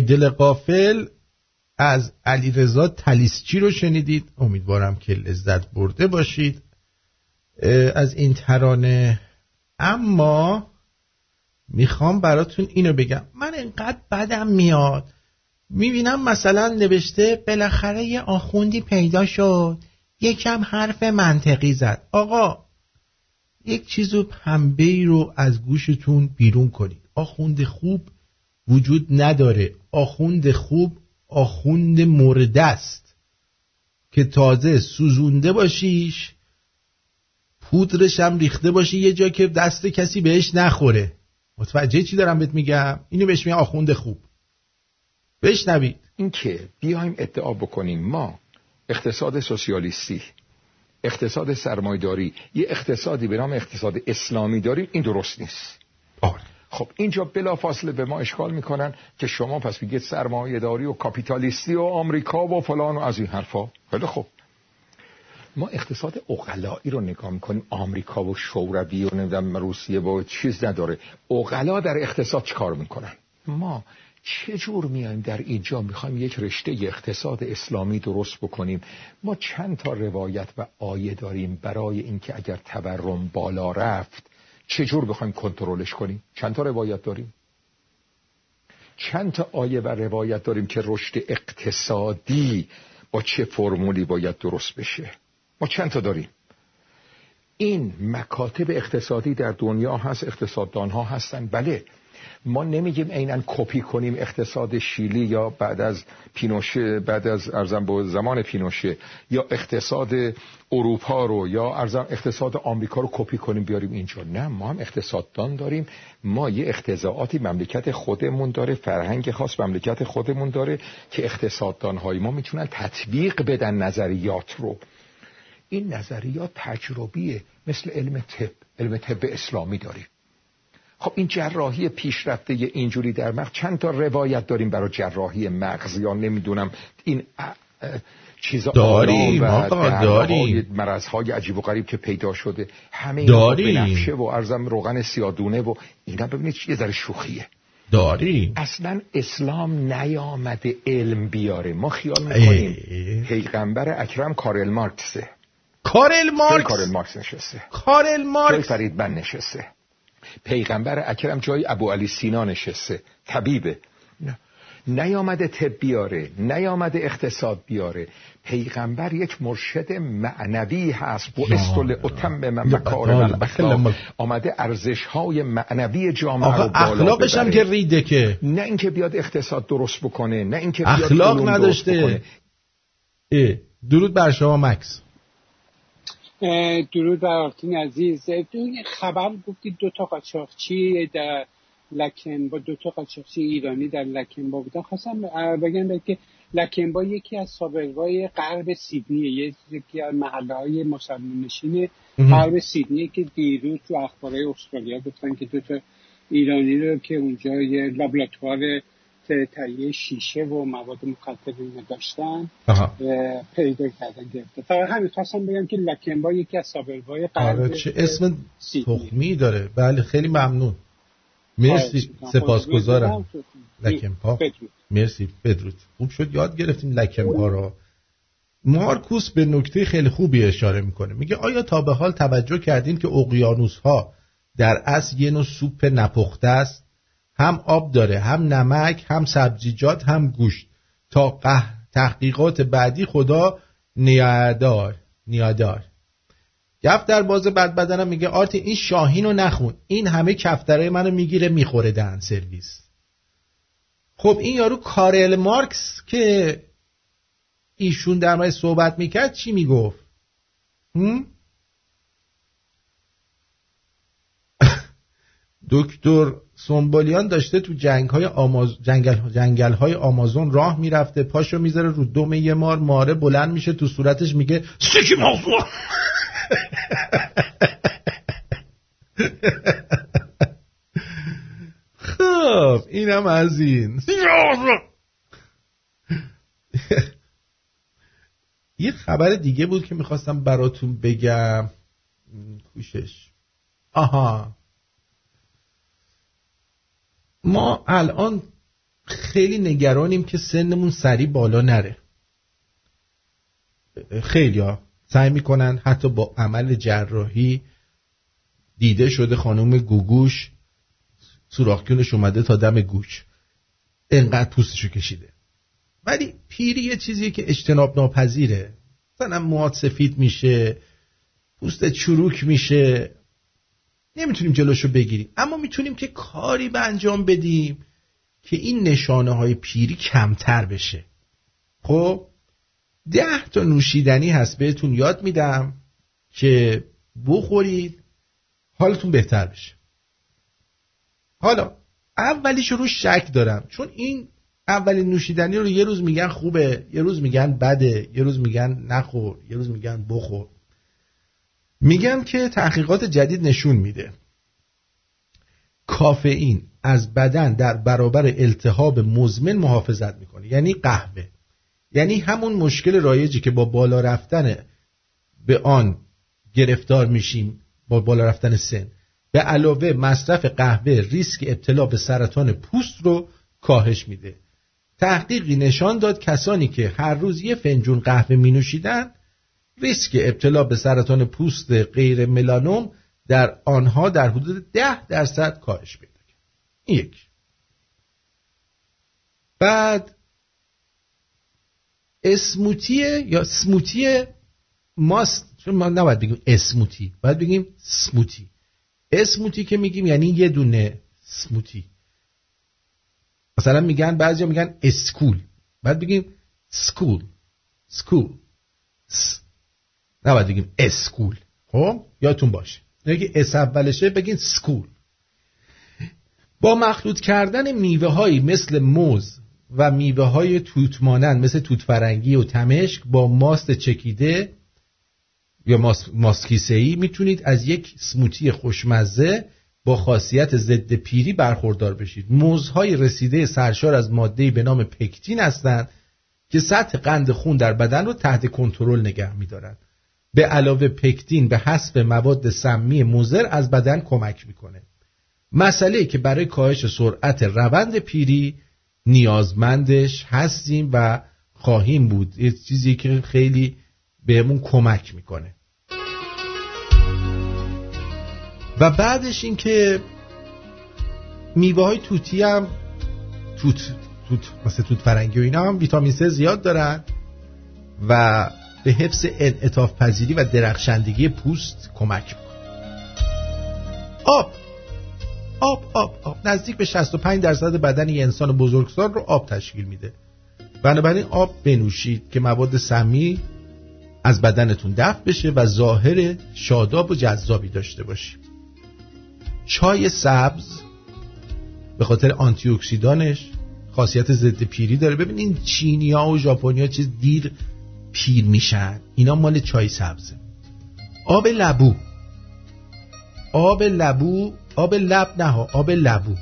دل قافل از علی رضا تلیسچی رو شنیدید. امیدوارم که لذت برده باشید. از این ترانه. اما می‌خوام براتون اینو بگم. من انقدر بدم میاد. می‌بینم مثلا نوشته بالاخره یه آخوندی پیدا شد. یکم حرف منطقی زد. آقا یک چیز پنبه رو از گوشتون بیرون کنید. آخوند خوب وجود نداره. آخوند خوب آخوند مرده است. که تازه سوزونده باشیش پودرش هم ریخته باشی یه جا که دست کسی بهش نخوره. متوجه چی دارم بهت میگم؟ اینو بهش میگم آخوند خوب. بشنوید. اینکه بیایم ادعا بکنیم ما اقتصاد سوسیالیستی اقتصاد سرمایداری یه اقتصادی به نام اقتصاد اسلامی داریم این درست نیست. خب اینجا بلا فاصله به ما اشکال می‌کنن که شما پس میگید سرمایه داری و کاپیتالیستی و آمریکا و فلان و از این حرفا. خیلی خب ما اقتصاد اقلایی رو نگاه می‌کنیم. آمریکا و شوروی و نمی‌دونم روسیه و چیز نداره. اقلا در اقتصاد چیکار می‌کنن؟ ما چه جور میایم در اینجا؟ می‌خوایم یک رشته اقتصاد اسلامی درست بکنیم. ما چند تا روایت و آیه داریم برای اینکه اگر تورم بالا رفت چه جور بخوایم کنترلش کنیم؟ چند تا روایت داریم؟ چند تا آیه و روایت داریم که رشد اقتصادی با چه فرمولی باید درست بشه؟ ما چند تا داریم؟ این مکاتب اقتصادی در دنیا هست اقتصاددان ها هستن. بله. ما نمیگیم عینا کپی کنیم اقتصاد شیلی یا بعد از پینوشه بعد از ارزم با زمان پینوشه یا اقتصاد اروپا رو یا ارزم اقتصاد آمریکا رو کپی کنیم بیاریم اینجا. نه ما هم اقتصاددان داریم. ما یه اقتضاعاتی مملکت خودمون داره فرهنگ خاص مملکت خودمون داره که اقتصاددان های ما می‌تونن تطبیق بدن نظریات رو. این نظریات تجربیه مثل علم طب علم طب اسلامی داریم. خب این جراحی پیشرفته اینجوری در مغز چند تا روایت داریم برای جراحی مغز یا نمی‌دونم این چیزا داریم آقا داریم. مرضهای عجیب و غریب که پیدا شده. همه داریم. بنفشه و ارزم روغن سیادونه و اینا. ببینید یه ذره شوخیه. داریم. اصلا اسلام نیامده علم بیاره. ما خیال می‌کنیم پیغمبر اکرم کارل مارکسه. کارل مارکس؟ کارل مارکس نشسته. کارل مارکس؟ جای فریدمن نشسته. پیغمبر اکرم جای ابو علی سینا نشسته. طبیبه. نه. نیامده طب بیاره نیامده اقتصاد بیاره. پیغمبر یک مرشد معنوی هست. و استول اتم من مکارم آمده ارزش های معنوی جامعه رو بالا اخلاقش هم که ریده که. نه اینکه بیاد اقتصاد درست بکنه نه اینکه بیاد اخلاق نداشته. درود بر شما مکس. درود بر آرتین عزیز. خبر گفتید دو تا قاچاقچی در لکن با دو تا قاچاقچی ایرانی در لکنبا بودن. خواستم بگم که لکنبا یکی از سابقای غرب سیدنی یکی از محله های مسلمان نشین غرب سیدنی که دیروز تو اخبارهای استرالیا گفتن که دو تا ایرانی رو که اونجا یه لابراتوار تهیه شیشه و مواد مخدر داشتن پیدا کردن گرفته فقط همین خواستم بگم که لکنبا یکی از سابلوهای قرار آره چه اسم تخمی داره. بله خیلی ممنون. مرسی سپاسگزارم. لکنپا مرسی بدرود. خوب شد؟ یاد گرفتیم لکنپا را مارکوس به نکته خیلی خوبی اشاره می‌کنه. میگه آیا تا به حال توجه کردیم که اقیانوس ها در اصل یه نوع سوپ نپخته است؟ هم آب داره هم نمک هم سبزیجات هم گوشت. تا تحقیقات بعدی خدا نیادار نیادار. در باز بد بدنم میگه آرت این شاهین رو نخون. این همه کفتره منو می‌گیره می‌خوره دهن سرویس. خب این یارو کارل مارکس که ایشون در مورد صحبت می‌کرد چی می‌گفت؟ دکتر سنبولیان داشته تو جنگ های آماز... جنگل... جنگل های آمازون راه می‌رفته پاشو می‌ذاره رو دم یه مار ماره بلند میشه تو صورتش میگه سکی موضوع. خب اینم از این. یه خبر دیگه بود که می‌خواستم براتون بگم. کوشش. آها. ما الان خیلی نگرانیم که سنمون سریع بالا نره. خیلی ها سعی می‌کنن حتی با عمل جراحی دیده شده خانم گوگوش سوراخکیونش اومده تا دم گوش. انقدر پوستشو کشیده. ولی پیری یه چیزی که اجتناب ناپذیره. مثلا موات سفید میشه پوست چروک میشه. نمی‌تونیم جلوشو بگیریم. اما می‌تونیم که کاری به انجام بدیم که این نشانه های پیری کمتر بشه. خب ده تا نوشیدنی هست بهتون یاد میدم که بخورید حالتون بهتر بشه. حالا اولیش رو شک دارم. چون این اولین نوشیدنی رو یه روز میگن خوبه یه روز میگن بده یه روز میگن نخور یه روز میگن بخور. میگم که تحقیقات جدید نشون میده. کافئین از بدن در برابر التهاب مزمن محافظت می‌کنه. یعنی قهوه. یعنی همون مشکل رایجی که با بالا رفتن به آن گرفتار میشیم با بالا رفتن سن. به علاوه مصرف قهوه ریسک ابتلا به سرطان پوست رو کاهش میده. تحقیقی نشان داد کسانی که هر روز یه فنجون قهوه می نوشیدن ریسک ابتلا به سرطان پوست غیر ملانوم در آنها در حدود ده درصد کاهش پیدا کرد. این یک. بعد اسموتی یا سموتی ماست چون ما نباید بگیم اسموتی باید بگیم سموتی. اسموتی که میگیم یعنی یه دونه سموتی. مثلا میگن بعضی میگن اسکول. بعد بگیم school. school. نباید بگیم اسکول. خب؟ یادتون باشه. اگه S اولشه بگین school. با مخلوط کردن میوه هایی مثل موز و میوه های توت مانند مثل توت فرنگی و تمشک با ماست چکیده یا ماست, ای می‌تونید از یک سموتی خوشمزه با خاصیت ضد پیری برخوردار بشید. موزهای رسیده سرشار از ماده‌ای به نام پکتین هستند که سطح قند خون در بدن رو تحت کنترل نگه میدارند به علاوه پکتین به حسب مواد سمی مزر از بدن کمک می‌کنه. مسئله که برای کاهش سرعت روند پیری نیازمندش هستیم و خواهیم بود. یه چیزی که خیلی بهمون کمک می‌کنه. و بعدش این که میوه های توتی هم توت توت مثل توت فرنگی و اینا هم ویتامین C زیاد دارن و به حفظ انعطاف پذیری و درخشندگی پوست کمک می‌کنه. آب. آب آب آب. نزدیک به 65 درصد بدن یه انسان بزرگسال رو آب تشکیل میده. بنابراین آب بنوشید که مواد سمی از بدنتون دفع بشه و ظاهر شاداب و جذابی داشته باشید. چای سبز به خاطر آنتی اکسیدانش خاصیت ضد پیری داره. ببین این چینیا و ژاپنیا چیز دیر پیر میشن. اینا مال چای سبزه. آب لبو. آب لبو آب لب نه آب لبو.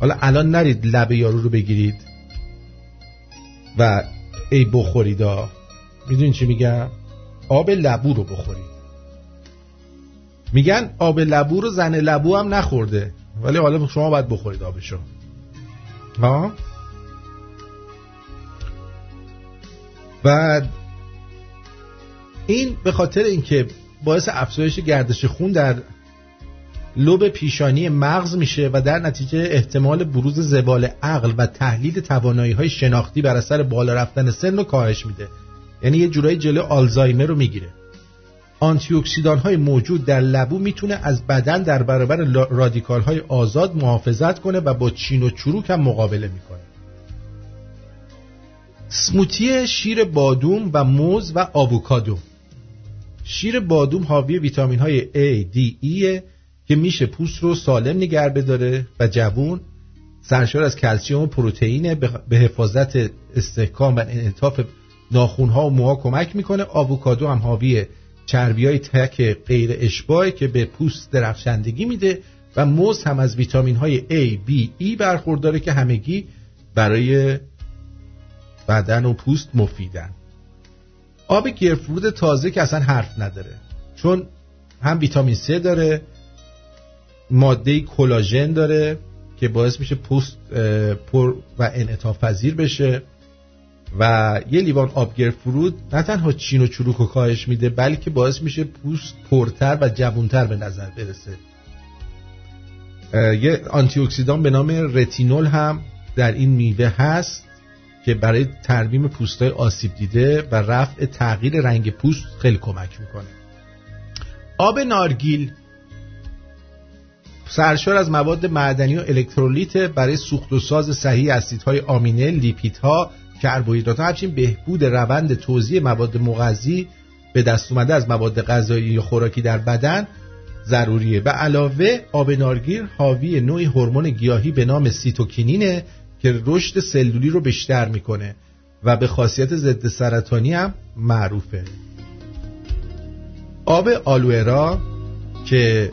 حالا الان نرید لب یارو رو بگیرید و ای بخورید می‌دونین چی میگم آب لبو رو بخورید. میگن آب لبو رو زن لبو هم نخورده. ولی حالا شما باید بخورید آبشو. ها؟ و این به خاطر اینکه باعث افزایش گردش خون در لب پیشانی مغز میشه و در نتیجه احتمال بروز زبال عقل و تحلیل توانایی های شناختی بر اثر بالا رفتن سن رو کاهش میده. یعنی یه جورایی جلو آلزایمر رو می‌گیره. آنتی اکسیدان های موجود در لبو می‌تونه از بدن در برابر رادیکال های آزاد محافظت کنه و با چین و چروک هم مقابله می‌کنه. سموتی شیر بادوم و موز و آووکادو. شیر بادوم حاوی ویتامین های A, D, E که میشه پوست رو سالم نگه بداره و جوون سرشار از کلسیوم و پروتئین به حفاظت استحکام و انعطاف ناخونها و موها کمک می‌کنه. آووکادو هم حاوی چربی های تک غیر اشباه که به پوست درخشندگی میده و موز هم از ویتامین های A, B, E برخورداره که همگی برای بدن و پوست مفیدن. آب گرفرود تازه که اصلا حرف نداره. چون هم ویتامین C داره ماده کلاژن داره که باعث میشه پوست پر و انعطاف پذیر بشه. و یه لیوان آبگر فرود نه تنها چین و چروک و کاهش میده بلکه باعث میشه پوست پرتر و جوونتر به نظر برسه. یه آنتی اکسیدان به نام رتینول هم در این میوه هست. که برای ترمیم پوستای آسیب دیده و رفع تغییر رنگ پوست خیلی کمک می‌کنه. آب نارگیل سرشار از مواد معدنی و الکترولیت برای سوخت و ساز صحیح اسیدهای آمینه، لیپیدها، کربوهیدرات همچنین بهبود روند توزیع مواد مغذی به دست اومده از مواد غذایی یا خوراکی در بدن ضروریه. و علاوه آب نارگیل حاوی نوعی هورمون گیاهی به نام سیتوکینینه که رشد سلولی رو بیشتر می‌کنه و به خاصیت ضد سرطانی هم معروفه. آب آلوئرا که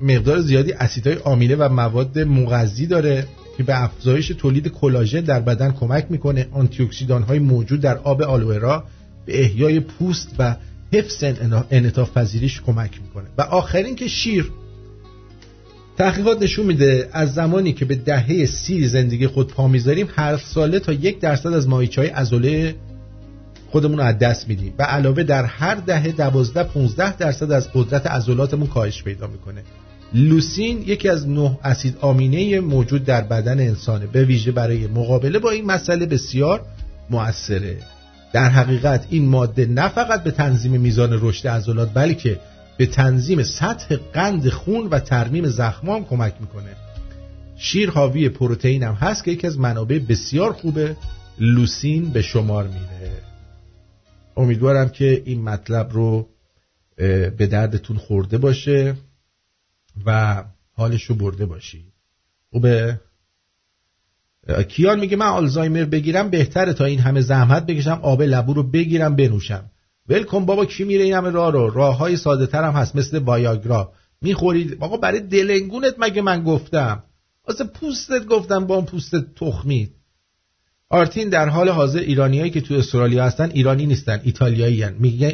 مقدار زیادی اسیدهای آمینه و مواد مغذی داره که به افزایش تولید کلاژن در بدن کمک می‌کنه. آنتی های موجود در آب آلوئرا به احیای پوست و حفظ انعطاف پذیریش کمک می‌کنه. و آخرین که شیر. تحقیقات نشون میده از زمانی که به دهه سی زندگی خود پا می‌ذاریم هر ساله تا یک درصد از ماهیچه های ازوله خودمون رو از دست میدیم و علاوه در هر دهه دوازده 15 درصد از قدرت عضلاتمون کاهش پیدا می‌کنه. لوسین یکی از نه اسید آمینه موجود در بدن انسانه به ویژه برای مقابله با این مسئله بسیار موثره در حقیقت این ماده نه فقط به تنظیم میزان رشد عضلات بلکه به تنظیم سطح قند خون و ترمیم زخمام کمک می‌کنه. شیر حاوی پروتئین هم هست که یکی از منابع بسیار خوبه لوسین به شمار میره. امیدوارم که این مطلب رو به دردتون خورده باشه و حالش رو برده باشی. خوبه؟ کیان میگه من آلزایمر بگیرم بهتره تا این همه زحمت بکشم آب لبو رو بگیرم بنوشم. ولکن بابا کی میره این همه راه رو؟ راه های ساده تر هم هست مثل وایاگرا. می‌خورید؟ بابا برای دلنگونت مگه من گفتم؟ واسه پوستت گفتم با اون پوست تخمی. آرتین در حال حاضر ایرانیایی که تو استرالیا هستن ایرانی نیستن ایتالیایی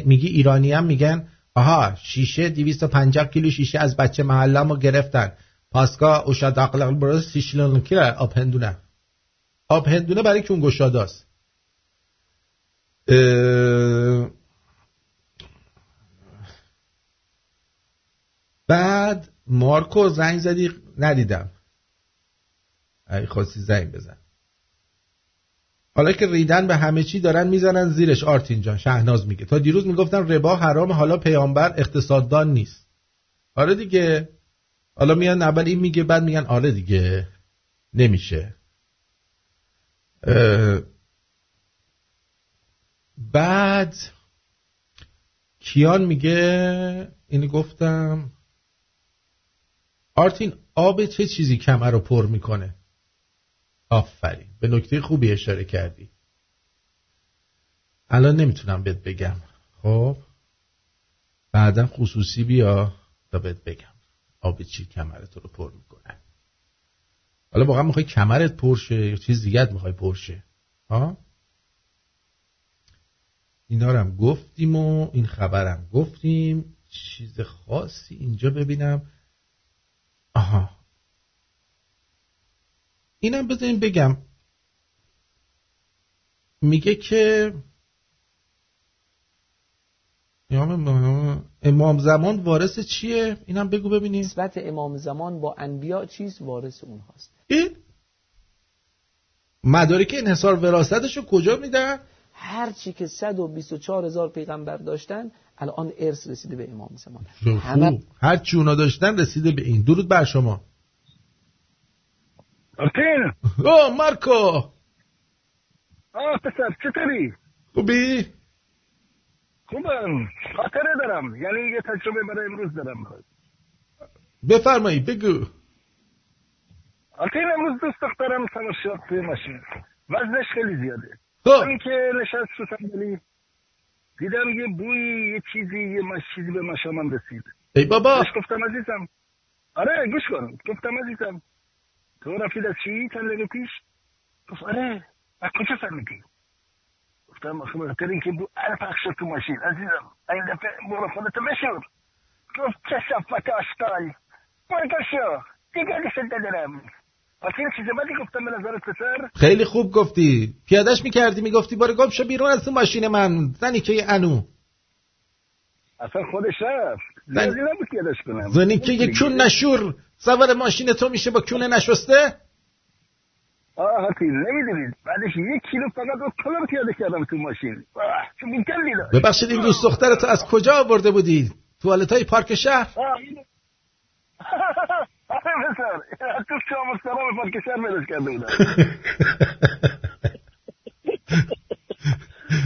میگی ایرانی هم میگن آها شیشه 250 کیلو شیشه از بچه محلم رو گرفتن. پاسکا اوشا داقلق برای سیشلون که آب هندونه. آب هندونه برای که اون گشاداست؟ بعد مارکو زنگ زدی ندیدم. ای خواستی زنگ بزن. حالا که ریدن به همه چی دارن می‌زنن زیرش. آرتین جان شهناز میگه. تا دیروز می‌گفتن ربا حرام حالا پیامبر اقتصاددان نیست. آره دیگه. حالا میان اول این میگه بعد میگن آره دیگه. نمیشه. بعد کیان میگه اینو گفتم. آرتین آب چه چیزی کمر رو پر می‌کنه؟ آفرین به نکته خوبی اشاره کردی. الان نمی‌تونم بهت بگم. خب؟ بعدا خصوصی بیا تا بهت بگم آب چی کمرت رو پر می‌کنه. حالا واقعا می‌خوای کمرت پرشه یا چیز دیگه می‌خوای پرشه ها؟ اینا رو هم گفتیم و این خبرم گفتیم. چیز خاصی اینجا ببینم آها اینم بذاریم بگم. میگه که امام زمان وارث چیه؟ اینم بگو ببینیم. نسبت امام زمان با انبیا چیز وارث اون هست مدارک انحصار وراستش رو کجا میدن؟ هر چی که 124 هزار پیغمبر داشتن الان ارث رسیده به امام زمان. همه هر چی اونا داشتن رسیده به این. درود بر شما. آرتین او مارکو. آه پسر چطوری؟ خوبی؟ خوبم. خاطره دارم. یعنی یه تجربه برای امروز دارم. بفرمایی بگو. آرتین امروز دوست دخترم سمر شد توی ماشین. وزنش خیلی زیاده. خب. همین که نشست رو صندلی دیدم یه بوی یه چیزی یه مش چیزی به مشامم رسید. ای بابا. گفتم عزیزم. آره گوش کن. گفتم عزیزم. تو رفید از چی چند دقیقه پیش؟ گفت آره. از کجا فهمیدی؟ گفتم آخه بخاطر اینکه بو ال پخش شد تو ماشین عزیزم. این دفعه برو خودتو بشور. گفت چه صفت آشتال برو شو. دیگه لسه ندارم. آخه چیز بدی گفتم به نظرت پسر. خیلی خوب گفتی. پیادش می‌کردی می‌گفتی باره گم شو بیرون از تو ماشین من. زنی که انو. اصلا خودش رفت. زنی که یه کون نشور سوار ماشین تو میشه با کونه نشسته؟ آه حتی نمی‌دونید بعدش یک کیلو فقط رو کلم پیاده کردم تو ماشین. ببخشید این دوست دختر تو از کجا آورده بودی؟ توالت های پارک شهر؟ بسر تو شام سلام پارک شهر میدش کرده بودم.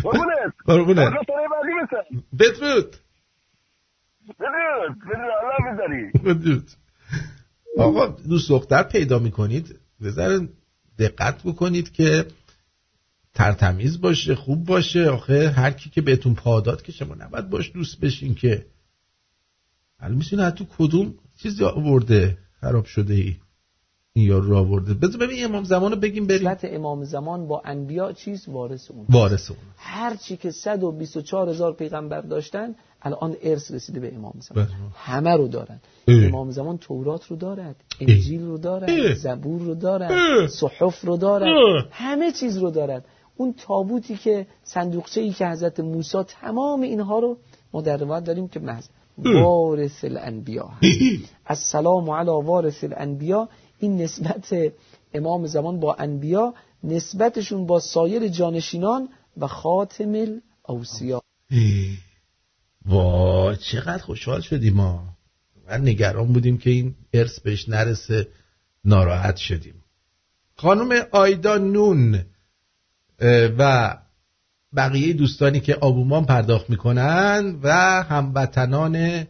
قربونت. قربونت. بدرود. بدرود بدرود الله بذاری بدرود آقا دوست دختر پیدا می‌کنید. بذارن دقت بکنید که ترتمیز باشه خوب باشه. آخه هر کی که بهتون پاداد که شما نباید باش دوست بشین که. حالا می‌تونه تو کدوم چیزی آورده؟ خراب شده ای. این یارو رو آورده. بذار ببین امام زمان رو بگیم بریم. نسبت امام زمان با انبیا چیز وارث اون. وارث اون. هر چی که 124 هزار پیغمبر داشتن الان ارث رسیده به امام زمان. همه رو دارن. اه. امام زمان تورات رو دارد انجیل رو دارد زبور رو دارد صحف رو دارد همه چیز رو دارد. اون تابوتی که صندوقچه ای که حضرت موسی تمام اینها رو ما در روایت داریم که محض وارث الانبیا السلام علی وارث الانبیا این نسبت امام زمان با انبیا نسبتشون با سایر جانشینان و خاتم الاوسیا وا چقدر خوشحال شدیم ما. من نگران بودیم که این ارث بهش نرسه ناراحت شدیم. خانم آیدا نون و بقیه دوستانی که آبومان پرداخت می‌کنن و هموطنان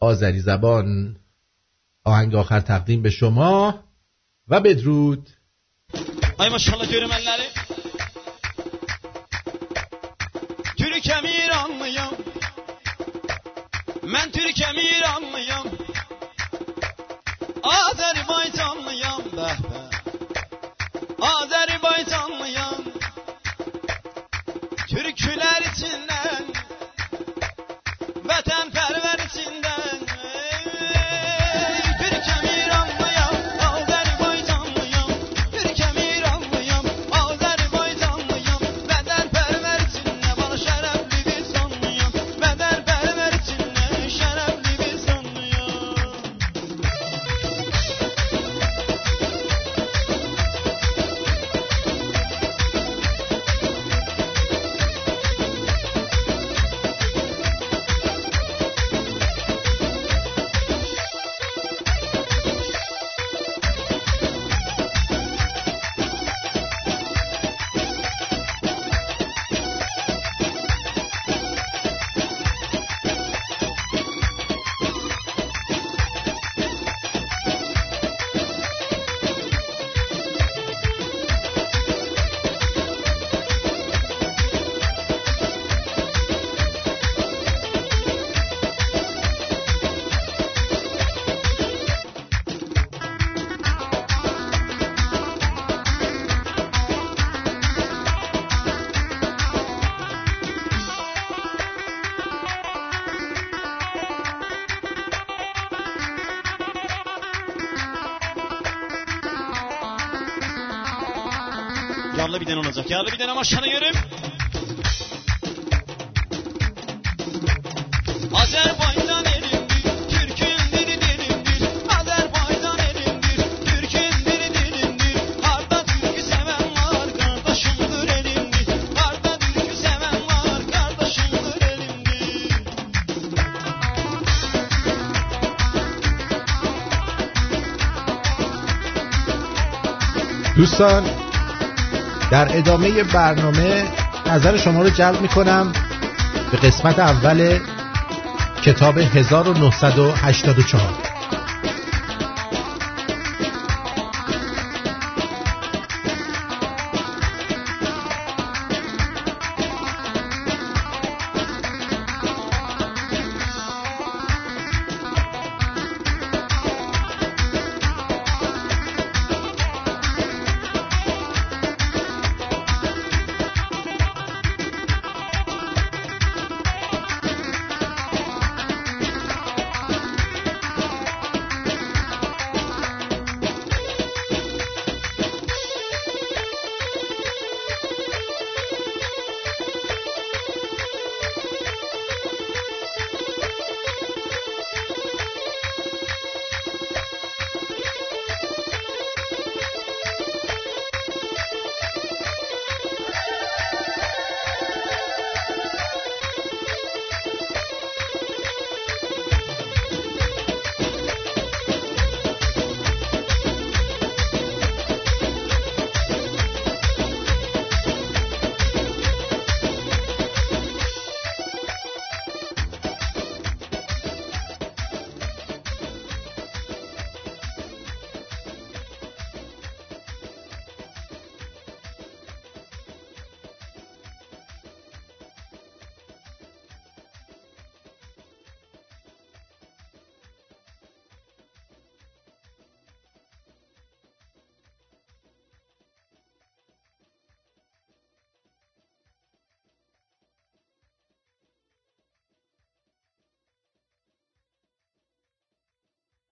آذری زبان. آهنگ آخر تقدیم به شما و بدرود. maşallah görüm elleri Türkem Ben Türkem İranlıyım Azerbaycanlıyım. Beh beh. Azerbaycanlıyım. Türküler içinden Vatanperver içinden Yağlı bir dönem aşağını yerim. Azerbaycan elimdir, Türk'ün dilimdir. Azerbaycan elimdir, Türk'ün dilimdir. Harda Türk'ü var, kardeşimdir elimdir. Harda Türk'ü var, kardeşimdir elimdir. Hüsnü در ادامه برنامه نظر شما رو جلب می‌کنم. به قسمت اول کتاب 1984